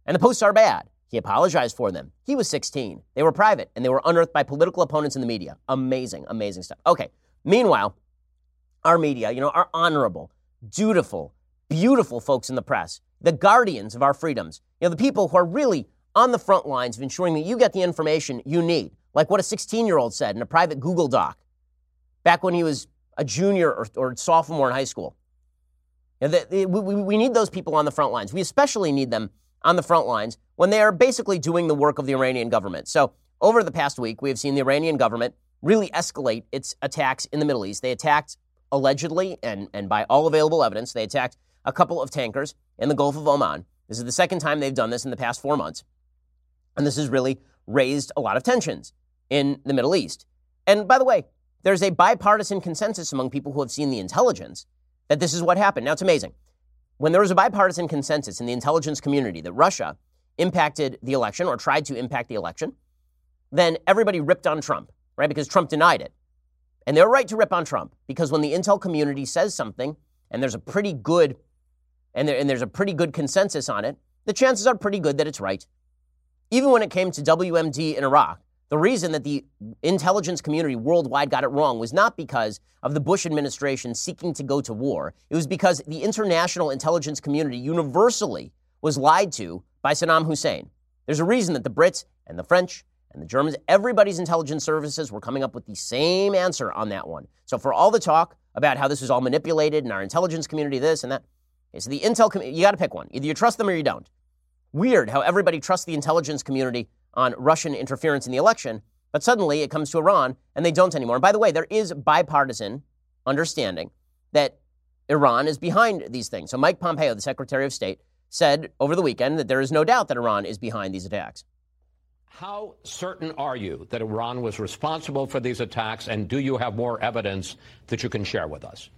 And the posts are bad. He apologized for them. He was 16. They were private and they were unearthed by political opponents in the media. Amazing, amazing stuff. Okay. Meanwhile, our media, you know, our honorable, dutiful, beautiful folks in the press, the guardians of our freedoms, you know, the people who are really on the front lines of ensuring that you get the information you need, like what a 16 year old said in a private Google Doc back when he was a junior or, or sophomore in high school. You know, we, we need those people on the front lines. We especially need them on the front lines when they are basically doing the work of the Iranian government. So, over the past week, we have seen the Iranian government really escalate its attacks in the Middle East. They attacked, allegedly, and, and by all available evidence, they attacked a couple of tankers in the Gulf of Oman. This is the second time they've done this in the past four months. And this has really raised a lot of tensions in the Middle East. And by the way, there's a bipartisan consensus among people who have seen the intelligence that this is what happened. Now, it's amazing. When there was a bipartisan consensus in the intelligence community that Russia impacted the election or tried to impact the election, then everybody ripped on Trump, right? Because Trump denied it. And they're right to rip on Trump because when the intel community says something and there's a pretty good and, there, and there's a pretty good consensus on it, the chances are pretty good that it's right. Even when it came to WMD in Iraq, the reason that the intelligence community worldwide got it wrong was not because of the Bush administration seeking to go to war. It was because the international intelligence community universally was lied to by Saddam Hussein. There's a reason that the Brits and the French and the Germans, everybody's intelligence services were coming up with the same answer on that one. So for all the talk about how this was all manipulated and our intelligence community this and that, okay, so the intel, you got to pick one. Either you trust them or you don't. Weird how everybody trusts the intelligence community on Russian interference in the election, but suddenly it comes to Iran and they don't anymore. And by the way, there is bipartisan understanding that Iran is behind these things. So Mike Pompeo, the Secretary of State, said over the weekend that there is no doubt that Iran is behind these attacks. How certain are you that Iran was responsible for these attacks, and do you have more evidence that you can share with us?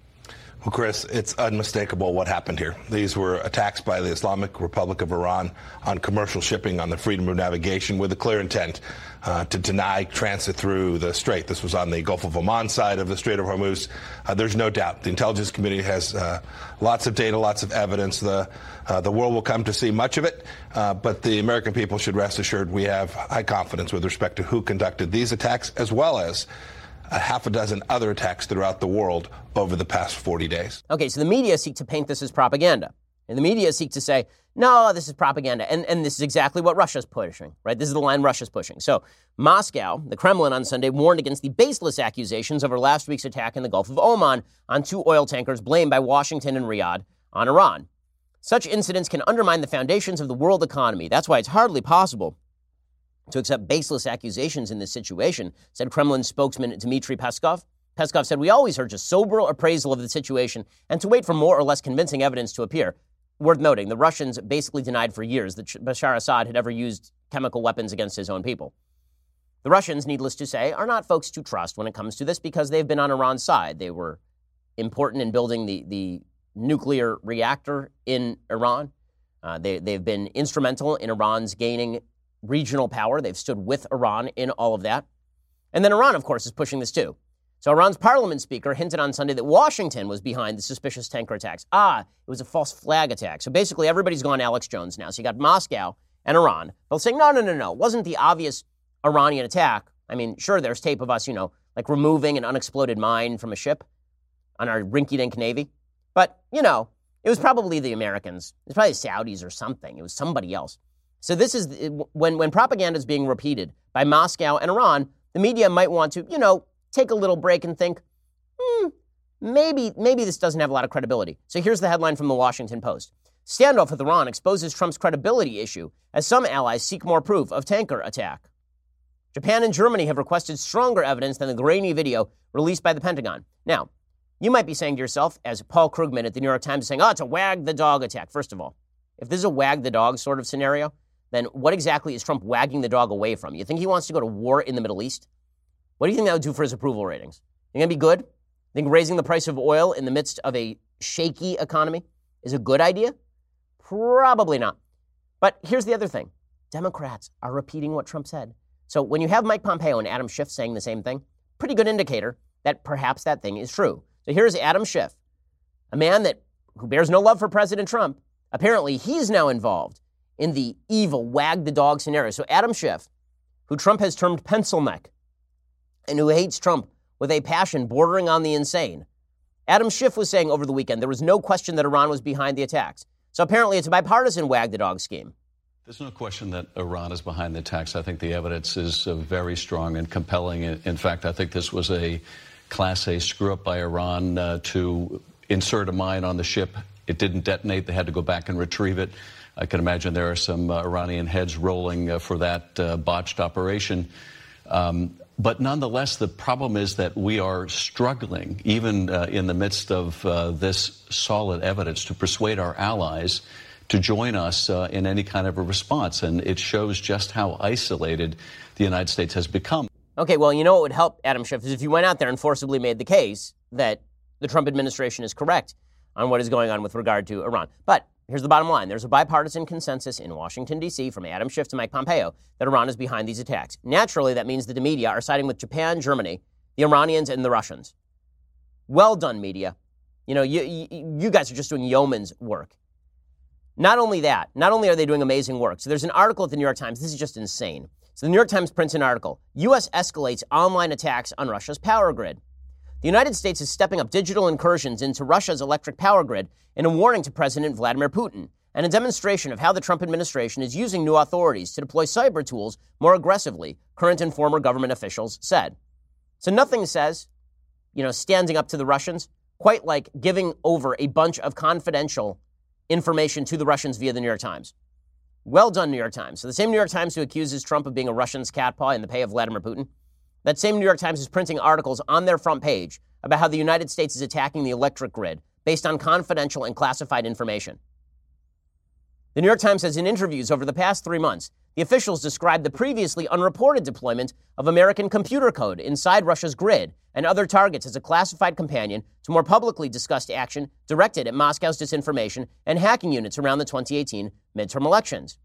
Well, Chris, it's unmistakable what happened here. These were attacks by the Islamic Republic of Iran on commercial shipping on the freedom of navigation with a clear intent uh, to deny transit through the strait. This was on the Gulf of Oman side of the Strait of Hormuz. Uh, there's no doubt the intelligence community has uh, lots of data, lots of evidence. The uh, the world will come to see much of it, uh, but the American people should rest assured we have high confidence with respect to who conducted these attacks, as well as a half a dozen other attacks throughout the world over the past 40 days. Okay, so the media seek to paint this as propaganda. And the media seek to say, no, this is propaganda. And, and this is exactly what Russia's pushing, right? This is the line Russia's pushing. So Moscow, the Kremlin on Sunday, warned against the baseless accusations over last week's attack in the Gulf of Oman on two oil tankers blamed by Washington and Riyadh on Iran. Such incidents can undermine the foundations of the world economy. That's why it's hardly possible to accept baseless accusations in this situation, said Kremlin spokesman Dmitry Peskov. Peskov said, We always urge a sober appraisal of the situation and to wait for more or less convincing evidence to appear. Worth noting, the Russians basically denied for years that Bashar Assad had ever used chemical weapons against his own people. The Russians, needless to say, are not folks to trust when it comes to this because they've been on Iran's side. They were important in building the, the nuclear reactor in Iran. Uh, they, they've been instrumental in Iran's gaining regional power. They've stood with Iran in all of that. And then Iran, of course, is pushing this too. So Iran's parliament speaker hinted on Sunday that Washington was behind the suspicious tanker attacks. Ah, it was a false flag attack. So basically, everybody's gone Alex Jones now. So you got Moscow and Iran both saying, no, no, no, no. It wasn't the obvious Iranian attack. I mean, sure, there's tape of us, you know, like removing an unexploded mine from a ship on our rinky dink Navy. But, you know, it was probably the Americans. It was probably the Saudis or something. It was somebody else. So this is when, when propaganda is being repeated by Moscow and Iran, the media might want to, you know, take a little break and think, hmm, maybe, maybe this doesn't have a lot of credibility. So here's the headline from the Washington Post. Standoff with Iran exposes Trump's credibility issue as some allies seek more proof of tanker attack. Japan and Germany have requested stronger evidence than the grainy video released by the Pentagon. Now, you might be saying to yourself, as Paul Krugman at the New York Times is saying, oh, it's a wag the dog attack. First of all, if this is a wag the dog sort of scenario, then what exactly is Trump wagging the dog away from? You think he wants to go to war in the Middle East? What do you think that would do for his approval ratings? Think that'd be good? Think raising the price of oil in the midst of a shaky economy is a good idea? Probably not. But here's the other thing Democrats are repeating what Trump said. So when you have Mike Pompeo and Adam Schiff saying the same thing, pretty good indicator that perhaps that thing is true. So here's Adam Schiff, a man that who bears no love for President Trump. Apparently, he's now involved in the evil wag the dog scenario. So Adam Schiff, who Trump has termed pencil neck, and who hates Trump with a passion bordering on the insane. Adam Schiff was saying over the weekend there was no question that Iran was behind the attacks. So apparently it's a bipartisan wag the dog scheme. There's no question that Iran is behind the attacks. I think the evidence is uh, very strong and compelling. In fact, I think this was a Class A screw up by Iran uh, to insert a mine on the ship. It didn't detonate. They had to go back and retrieve it. I can imagine there are some uh, Iranian heads rolling uh, for that uh, botched operation. Um, but nonetheless, the problem is that we are struggling, even uh, in the midst of uh, this solid evidence, to persuade our allies to join us uh, in any kind of a response. And it shows just how isolated the United States has become. Okay, well, you know what would help Adam Schiff is if you went out there and forcibly made the case that the Trump administration is correct on what is going on with regard to Iran. But Here's the bottom line. There's a bipartisan consensus in Washington, D.C., from Adam Schiff to Mike Pompeo, that Iran is behind these attacks. Naturally, that means that the media are siding with Japan, Germany, the Iranians, and the Russians. Well done, media. You know, you, you, you guys are just doing yeoman's work. Not only that, not only are they doing amazing work. So there's an article at the New York Times. This is just insane. So the New York Times prints an article U.S. escalates online attacks on Russia's power grid. The United States is stepping up digital incursions into Russia's electric power grid in a warning to President Vladimir Putin and a demonstration of how the Trump administration is using new authorities to deploy cyber tools more aggressively, current and former government officials said. So nothing says, you know, standing up to the Russians quite like giving over a bunch of confidential information to the Russians via the New York Times. Well done, New York Times. So the same New York Times who accuses Trump of being a Russian's cat paw in the pay of Vladimir Putin that same New York Times is printing articles on their front page about how the United States is attacking the electric grid based on confidential and classified information. The New York Times says in interviews over the past three months, the officials described the previously unreported deployment of American computer code inside Russia's grid and other targets as a classified companion to more publicly discussed action directed at Moscow's disinformation and hacking units around the 2018 midterm elections.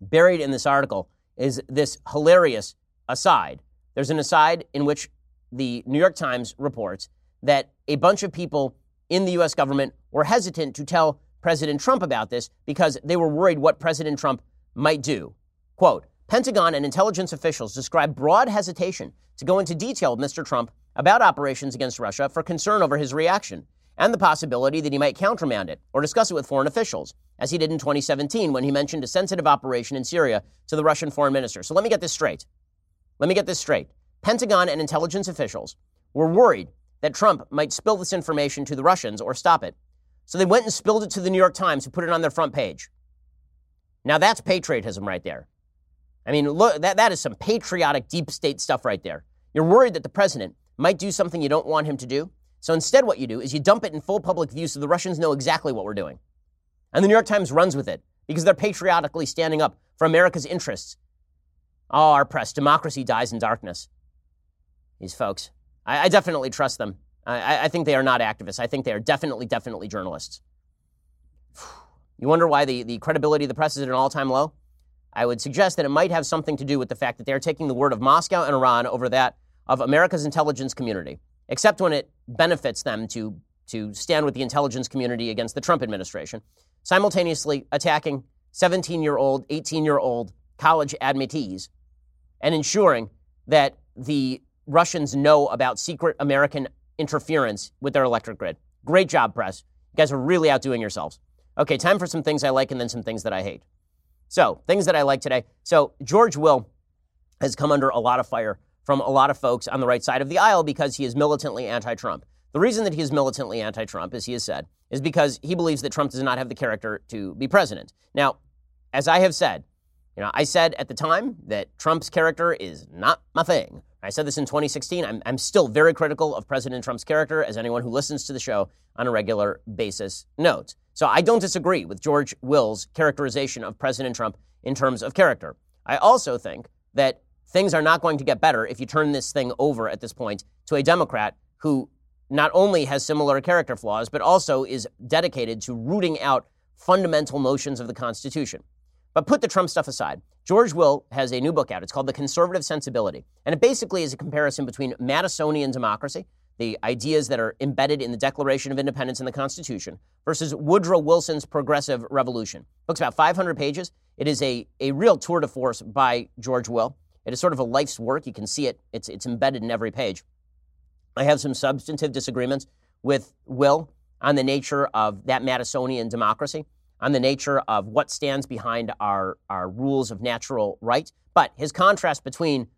Buried in this article is this hilarious aside. There's an aside in which the New York Times reports that a bunch of people in the U.S. government were hesitant to tell President Trump about this because they were worried what President Trump might do. Quote Pentagon and intelligence officials describe broad hesitation to go into detail with Mr. Trump about operations against Russia for concern over his reaction and the possibility that he might countermand it or discuss it with foreign officials, as he did in 2017 when he mentioned a sensitive operation in Syria to the Russian foreign minister. So let me get this straight. Let me get this straight. Pentagon and intelligence officials were worried that Trump might spill this information to the Russians or stop it. So they went and spilled it to the New York Times, who put it on their front page. Now that's patriotism right there. I mean, look, that, that is some patriotic deep state stuff right there. You're worried that the president might do something you don't want him to do. So instead, what you do is you dump it in full public view so the Russians know exactly what we're doing. And the New York Times runs with it because they're patriotically standing up for America's interests. Oh, our press, democracy dies in darkness. These folks. I, I definitely trust them. I, I think they are not activists. I think they are definitely, definitely journalists. You wonder why the, the credibility of the press is at an all time low? I would suggest that it might have something to do with the fact that they are taking the word of Moscow and Iran over that of America's intelligence community, except when it benefits them to, to stand with the intelligence community against the Trump administration, simultaneously attacking 17 year old, 18 year old college admittees and ensuring that the Russians know about secret American interference with their electric grid. Great job, press. You guys are really outdoing yourselves. Okay, time for some things I like and then some things that I hate. So, things that I like today. So, George Will has come under a lot of fire from a lot of folks on the right side of the aisle because he is militantly anti Trump. The reason that he is militantly anti Trump, as he has said, is because he believes that Trump does not have the character to be president. Now, as I have said, you know, I said at the time that Trump's character is not my thing. I said this in 2016. I'm, I'm still very critical of President Trump's character, as anyone who listens to the show on a regular basis knows. So I don't disagree with George Will's characterization of President Trump in terms of character. I also think that things are not going to get better if you turn this thing over at this point to a Democrat who not only has similar character flaws, but also is dedicated to rooting out fundamental notions of the Constitution. But put the Trump stuff aside. George Will has a new book out. It's called The Conservative Sensibility. And it basically is a comparison between Madisonian democracy, the ideas that are embedded in the Declaration of Independence and the Constitution, versus Woodrow Wilson's Progressive Revolution. The book's about 500 pages. It is a, a real tour de force by George Will. It is sort of a life's work. You can see it, it's, it's embedded in every page. I have some substantive disagreements with Will on the nature of that Madisonian democracy on the nature of what stands behind our, our rules of natural right. But his contrast between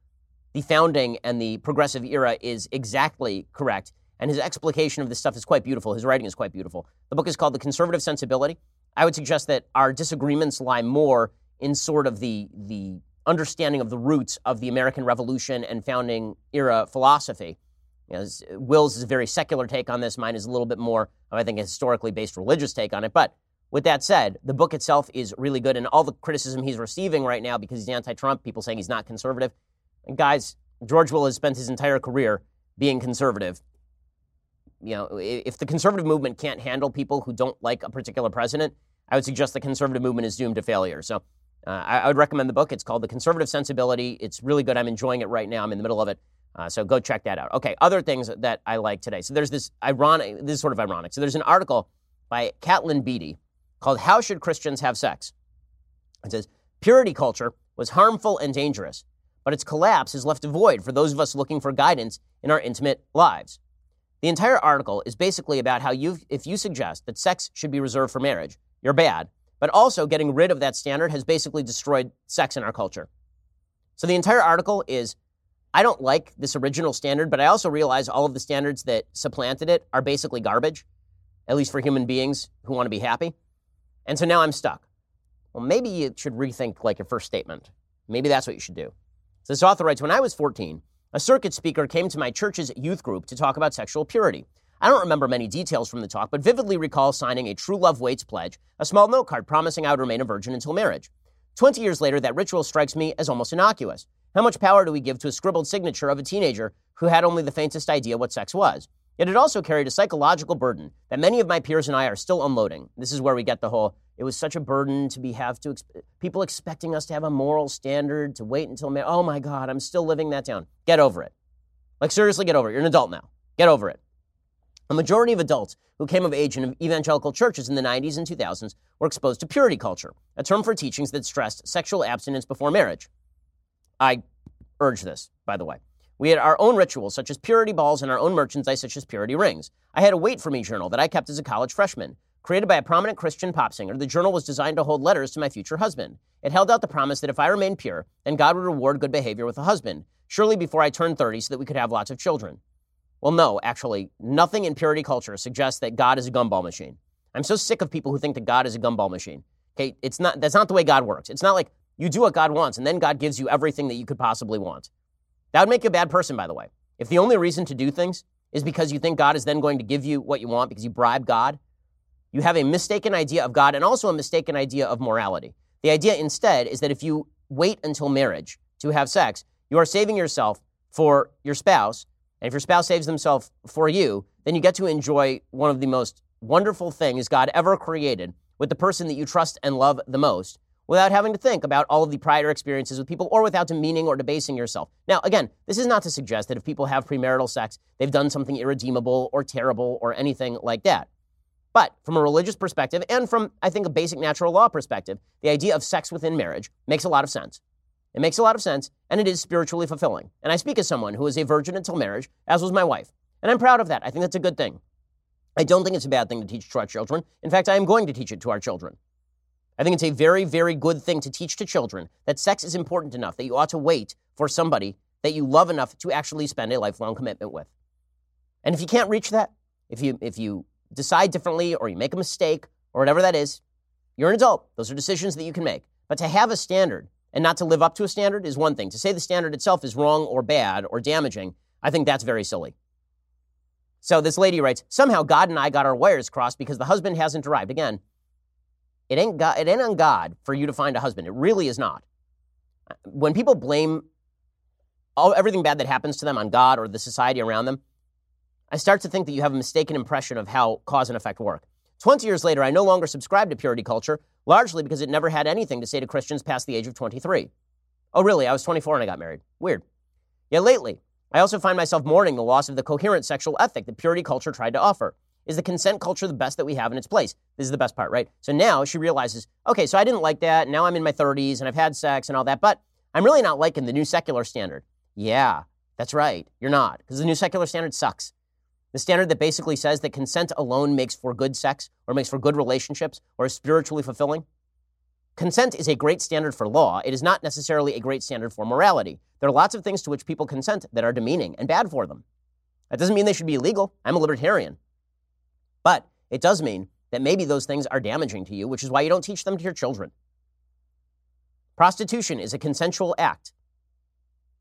the founding and the progressive era is exactly correct. And his explication of this stuff is quite beautiful. His writing is quite beautiful. The book is called The Conservative Sensibility. I would suggest that our disagreements lie more in sort of the, the understanding of the roots of the American Revolution and founding era philosophy. You know, Will's is a very secular take on this. Mine is a little bit more, I think, a historically based religious take on it. But with that said, the book itself is really good, and all the criticism he's receiving right now because he's anti Trump, people saying he's not conservative. Guys, George Will has spent his entire career being conservative. You know, if the conservative movement can't handle people who don't like a particular president, I would suggest the conservative movement is doomed to failure. So uh, I, I, would recommend the book. It's called The Conservative Sensibility. It's really good. I'm enjoying it right now. I'm in the middle of it. Uh, so go check that out. Okay, other things that I like today. So there's this ironic, this is sort of ironic. So there's an article by Katelyn Beaty called How Should Christians Have Sex? It says, Purity culture was harmful and dangerous, but its collapse has left a void for those of us looking for guidance in our intimate lives. The entire article is basically about how you, if you suggest that sex should be reserved for marriage, you're bad, but also getting rid of that standard has basically destroyed sex in our culture. So the entire article is I don't like this original standard, but I also realize all of the standards that supplanted it are basically garbage, at least for human beings who want to be happy. And so now I'm stuck. Well, maybe you should rethink like your first statement. Maybe that's what you should do. So this author writes When I was 14, a circuit speaker came to my church's youth group to talk about sexual purity. I don't remember many details from the talk, but vividly recall signing a True Love Waits pledge, a small note card promising I would remain a virgin until marriage. Twenty years later, that ritual strikes me as almost innocuous. How much power do we give to a scribbled signature of a teenager who had only the faintest idea what sex was? Yet it also carried a psychological burden that many of my peers and I are still unloading. This is where we get the whole it was such a burden to be have to people expecting us to have a moral standard to wait until ma- oh my god, I'm still living that down. Get over it. Like seriously get over it. You're an adult now. Get over it. A majority of adults who came of age in evangelical churches in the 90s and 2000s were exposed to purity culture, a term for teachings that stressed sexual abstinence before marriage. I urge this, by the way. We had our own rituals, such as purity balls, and our own merchandise, such as purity rings. I had a Wait For Me journal that I kept as a college freshman. Created by a prominent Christian pop singer, the journal was designed to hold letters to my future husband. It held out the promise that if I remained pure, then God would reward good behavior with a husband, surely before I turned 30 so that we could have lots of children. Well, no, actually, nothing in purity culture suggests that God is a gumball machine. I'm so sick of people who think that God is a gumball machine. Okay, it's not that's not the way God works. It's not like you do what God wants and then God gives you everything that you could possibly want. That would make you a bad person, by the way. If the only reason to do things is because you think God is then going to give you what you want because you bribe God, you have a mistaken idea of God and also a mistaken idea of morality. The idea instead is that if you wait until marriage to have sex, you are saving yourself for your spouse. And if your spouse saves themselves for you, then you get to enjoy one of the most wonderful things God ever created with the person that you trust and love the most without having to think about all of the prior experiences with people or without demeaning or debasing yourself. Now, again, this is not to suggest that if people have premarital sex, they've done something irredeemable or terrible or anything like that. But from a religious perspective and from, I think, a basic natural law perspective, the idea of sex within marriage makes a lot of sense. It makes a lot of sense, and it is spiritually fulfilling. And I speak as someone who was a virgin until marriage, as was my wife. And I'm proud of that. I think that's a good thing. I don't think it's a bad thing to teach to our children. In fact, I am going to teach it to our children. I think it's a very, very good thing to teach to children that sex is important enough that you ought to wait for somebody that you love enough to actually spend a lifelong commitment with. And if you can't reach that, if you if you decide differently or you make a mistake or whatever that is, you're an adult. Those are decisions that you can make. But to have a standard and not to live up to a standard is one thing. To say the standard itself is wrong or bad or damaging, I think that's very silly. So this lady writes, somehow God and I got our wires crossed because the husband hasn't arrived. Again, it ain't, God, it ain't on God for you to find a husband. It really is not. When people blame all, everything bad that happens to them on God or the society around them, I start to think that you have a mistaken impression of how cause and effect work. 20 years later, I no longer subscribe to purity culture, largely because it never had anything to say to Christians past the age of 23. Oh, really? I was 24 and I got married. Weird. Yet lately, I also find myself mourning the loss of the coherent sexual ethic that purity culture tried to offer. Is the consent culture the best that we have in its place? This is the best part, right? So now she realizes, okay, so I didn't like that. Now I'm in my 30s and I've had sex and all that, but I'm really not liking the new secular standard. Yeah, that's right. You're not, because the new secular standard sucks. The standard that basically says that consent alone makes for good sex or makes for good relationships or is spiritually fulfilling. Consent is a great standard for law. It is not necessarily a great standard for morality. There are lots of things to which people consent that are demeaning and bad for them. That doesn't mean they should be illegal. I'm a libertarian. But it does mean that maybe those things are damaging to you, which is why you don't teach them to your children. Prostitution is a consensual act.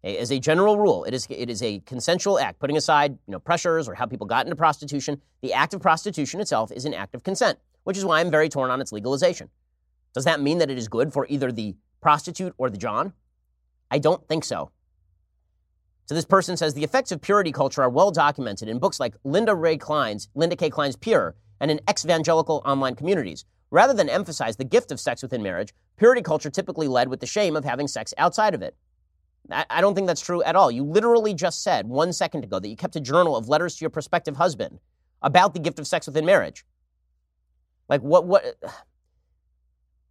As a general rule, it is, it is a consensual act, putting aside you know, pressures or how people got into prostitution. The act of prostitution itself is an act of consent, which is why I'm very torn on its legalization. Does that mean that it is good for either the prostitute or the John? I don't think so. So this person says the effects of purity culture are well documented in books like Linda Ray Klein's Linda Kay Klein's Pure and in ex-evangelical online communities. Rather than emphasize the gift of sex within marriage, purity culture typically led with the shame of having sex outside of it. I don't think that's true at all. You literally just said one second ago that you kept a journal of letters to your prospective husband about the gift of sex within marriage. Like, what, what?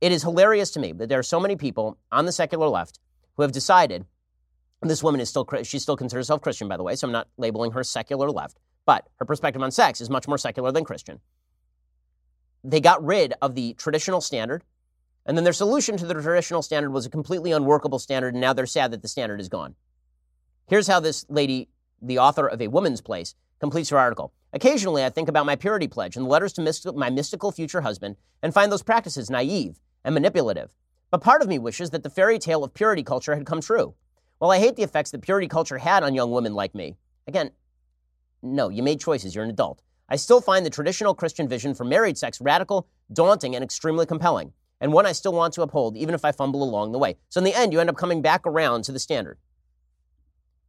It is hilarious to me that there are so many people on the secular left who have decided this woman is still, she still considers herself Christian, by the way, so I'm not labeling her secular left, but her perspective on sex is much more secular than Christian. They got rid of the traditional standard and then their solution to the traditional standard was a completely unworkable standard, and now they're sad that the standard is gone. Here's how this lady, the author of A Woman's Place, completes her article. Occasionally, I think about my purity pledge and the letters to my mystical future husband and find those practices naive and manipulative. But part of me wishes that the fairy tale of purity culture had come true. While I hate the effects that purity culture had on young women like me, again, no, you made choices, you're an adult. I still find the traditional Christian vision for married sex radical, daunting, and extremely compelling, and one I still want to uphold, even if I fumble along the way. So in the end, you end up coming back around to the standard.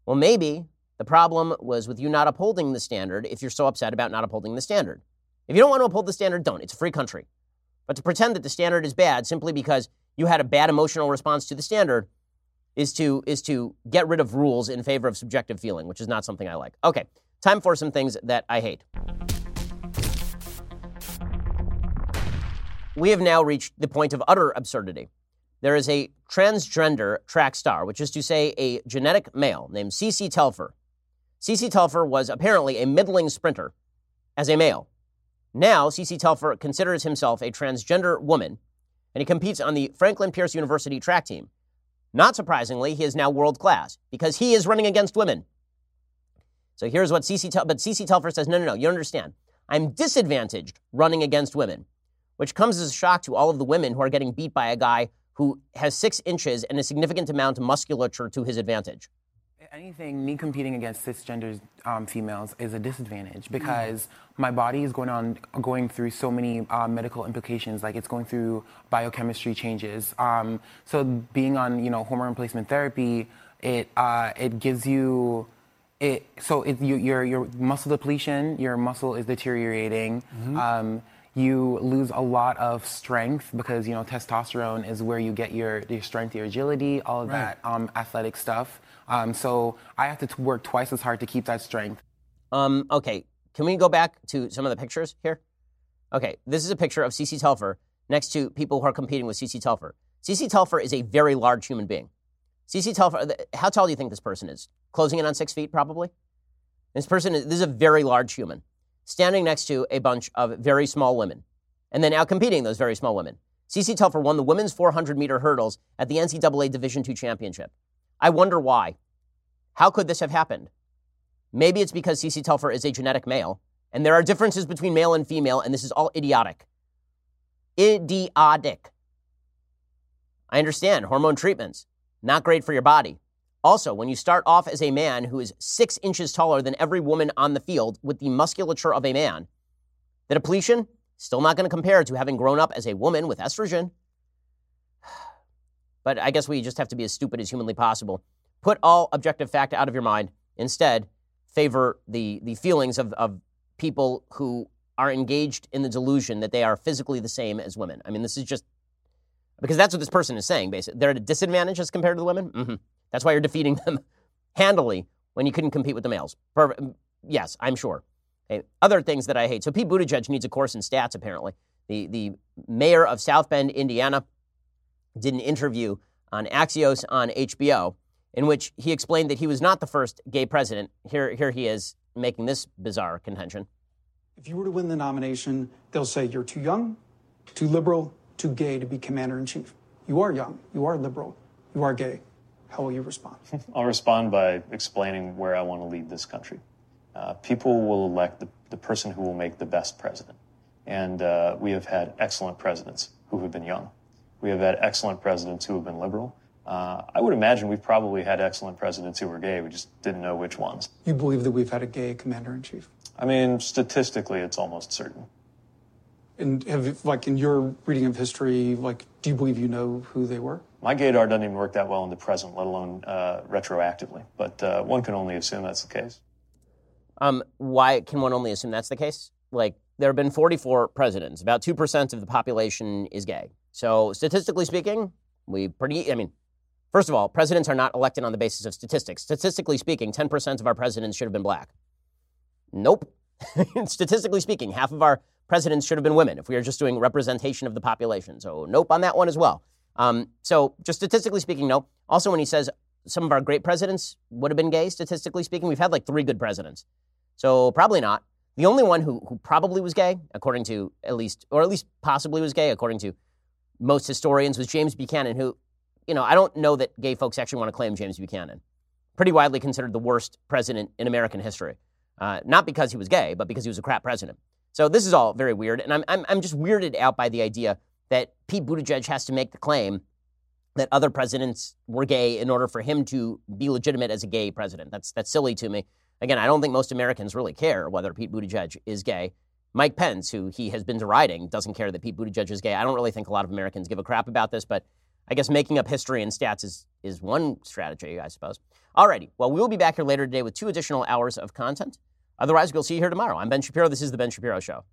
Well, maybe the problem was with you not upholding the standard if you're so upset about not upholding the standard. If you don't want to uphold the standard, don't. It's a free country. But to pretend that the standard is bad simply because you had a bad emotional response to the standard is to is to get rid of rules in favor of subjective feeling, which is not something I like. Okay, time for some things that I hate. We have now reached the point of utter absurdity. There is a transgender track star, which is to say a genetic male named CC Telfer. CC Telfer was apparently a middling sprinter as a male. Now, CC Telfer considers himself a transgender woman, and he competes on the Franklin Pierce University track team. Not surprisingly, he is now world class because he is running against women. So here's what CC Telfer, but CC Telfer says, no, no, no, you understand. I'm disadvantaged running against women, which comes as a shock to all of the women who are getting beat by a guy who has six inches and a significant amount of musculature to his advantage anything, me competing against cisgender um, females is a disadvantage because mm. my body is going on going through so many uh, medical implications. Like it's going through biochemistry changes. Um, so being on you know hormone replacement therapy, it uh, it gives you it. So it, you, your your muscle depletion, your muscle is deteriorating. Mm-hmm. Um, you lose a lot of strength because you know testosterone is where you get your, your strength, your agility, all of right. that um, athletic stuff. Um, so I have to work twice as hard to keep that strength. Um, okay, can we go back to some of the pictures here? Okay, this is a picture of CC Telfer next to people who are competing with CC Telfer. CC Telfer is a very large human being. CC Telfer, how tall do you think this person is? Closing in on six feet, probably? This person is, this is a very large human standing next to a bunch of very small women and then out competing those very small women. CC Telfer won the women's 400 meter hurdles at the NCAA Division II championship. I wonder why. How could this have happened? Maybe it's because CC Telfer is a genetic male, and there are differences between male and female, and this is all idiotic. Idiotic. I understand hormone treatments, not great for your body. Also, when you start off as a man who is six inches taller than every woman on the field with the musculature of a man, the depletion still not going to compare to having grown up as a woman with estrogen. But I guess we just have to be as stupid as humanly possible. Put all objective fact out of your mind. Instead, favor the, the feelings of, of people who are engaged in the delusion that they are physically the same as women. I mean, this is just because that's what this person is saying, basically. They're at a disadvantage as compared to the women. Mm-hmm. That's why you're defeating them handily when you couldn't compete with the males. Perfect. Yes, I'm sure. Okay. Other things that I hate. So Pete Buttigieg needs a course in stats, apparently. The, the mayor of South Bend, Indiana, did an interview on Axios on HBO in which he explained that he was not the first gay president. Here, here he is making this bizarre contention. If you were to win the nomination, they'll say you're too young, too liberal, too gay to be commander in chief. You are young, you are liberal, you are gay. How will you respond? I'll respond by explaining where I want to lead this country. Uh, people will elect the, the, person who will make the best president. And uh, we have had excellent presidents who have been young. We have had excellent presidents who have been liberal. Uh, I would imagine we've probably had excellent presidents who were gay. We just didn't know which ones. You believe that we've had a gay commander in chief? I mean, statistically, it's almost certain. And have, like, in your reading of history, like, do you believe you know who they were? My gaydar doesn't even work that well in the present, let alone uh, retroactively. But uh, one can only assume that's the case. Um, why can one only assume that's the case? Like, there have been 44 presidents. About 2% of the population is gay. So, statistically speaking, we pretty, I mean, first of all, presidents are not elected on the basis of statistics. Statistically speaking, 10% of our presidents should have been black. Nope. statistically speaking, half of our presidents should have been women if we are just doing representation of the population. So, nope on that one as well. Um, so, just statistically speaking, no. Also, when he says some of our great presidents would have been gay, statistically speaking, we've had like three good presidents. So, probably not. The only one who, who probably was gay, according to at least, or at least possibly was gay, according to most historians was James Buchanan, who, you know, I don't know that gay folks actually want to claim James Buchanan. Pretty widely considered the worst president in American history. Uh, not because he was gay, but because he was a crap president. So this is all very weird. And I'm, I'm, I'm just weirded out by the idea that Pete Buttigieg has to make the claim that other presidents were gay in order for him to be legitimate as a gay president. That's, that's silly to me. Again, I don't think most Americans really care whether Pete Buttigieg is gay. Mike Pence, who he has been deriding, doesn't care that Pete Buttigieg is gay. I don't really think a lot of Americans give a crap about this, but I guess making up history and stats is, is one strategy, I suppose. Alrighty, well, we'll be back here later today with two additional hours of content. Otherwise, we'll see you here tomorrow. I'm Ben Shapiro. This is The Ben Shapiro Show.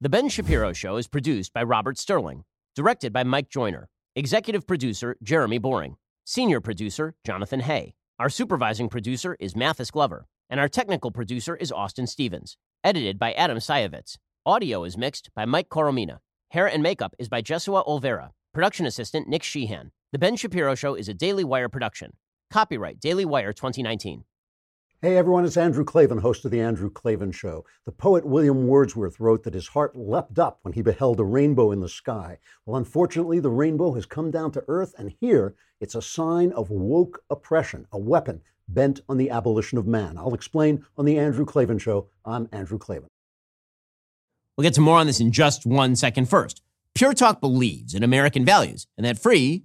The Ben Shapiro Show is produced by Robert Sterling, directed by Mike Joyner, executive producer Jeremy Boring, senior producer Jonathan Hay. Our supervising producer is Mathis Glover and our technical producer is Austin Stevens. Edited by Adam Sayevitz. Audio is mixed by Mike Coromina. Hair and makeup is by Jesua Olvera. Production assistant Nick Sheehan. The Ben Shapiro Show is a Daily Wire production. Copyright Daily Wire 2019. Hey everyone, it's Andrew Klavan, host of The Andrew Klavan Show. The poet William Wordsworth wrote that his heart leapt up when he beheld a rainbow in the sky. Well, unfortunately, the rainbow has come down to earth, and here it's a sign of woke oppression, a weapon bent on the abolition of man. I'll explain on The Andrew Klavan Show. I'm Andrew Klavan. We'll get to more on this in just one second first. Pure Talk believes in American values, and that free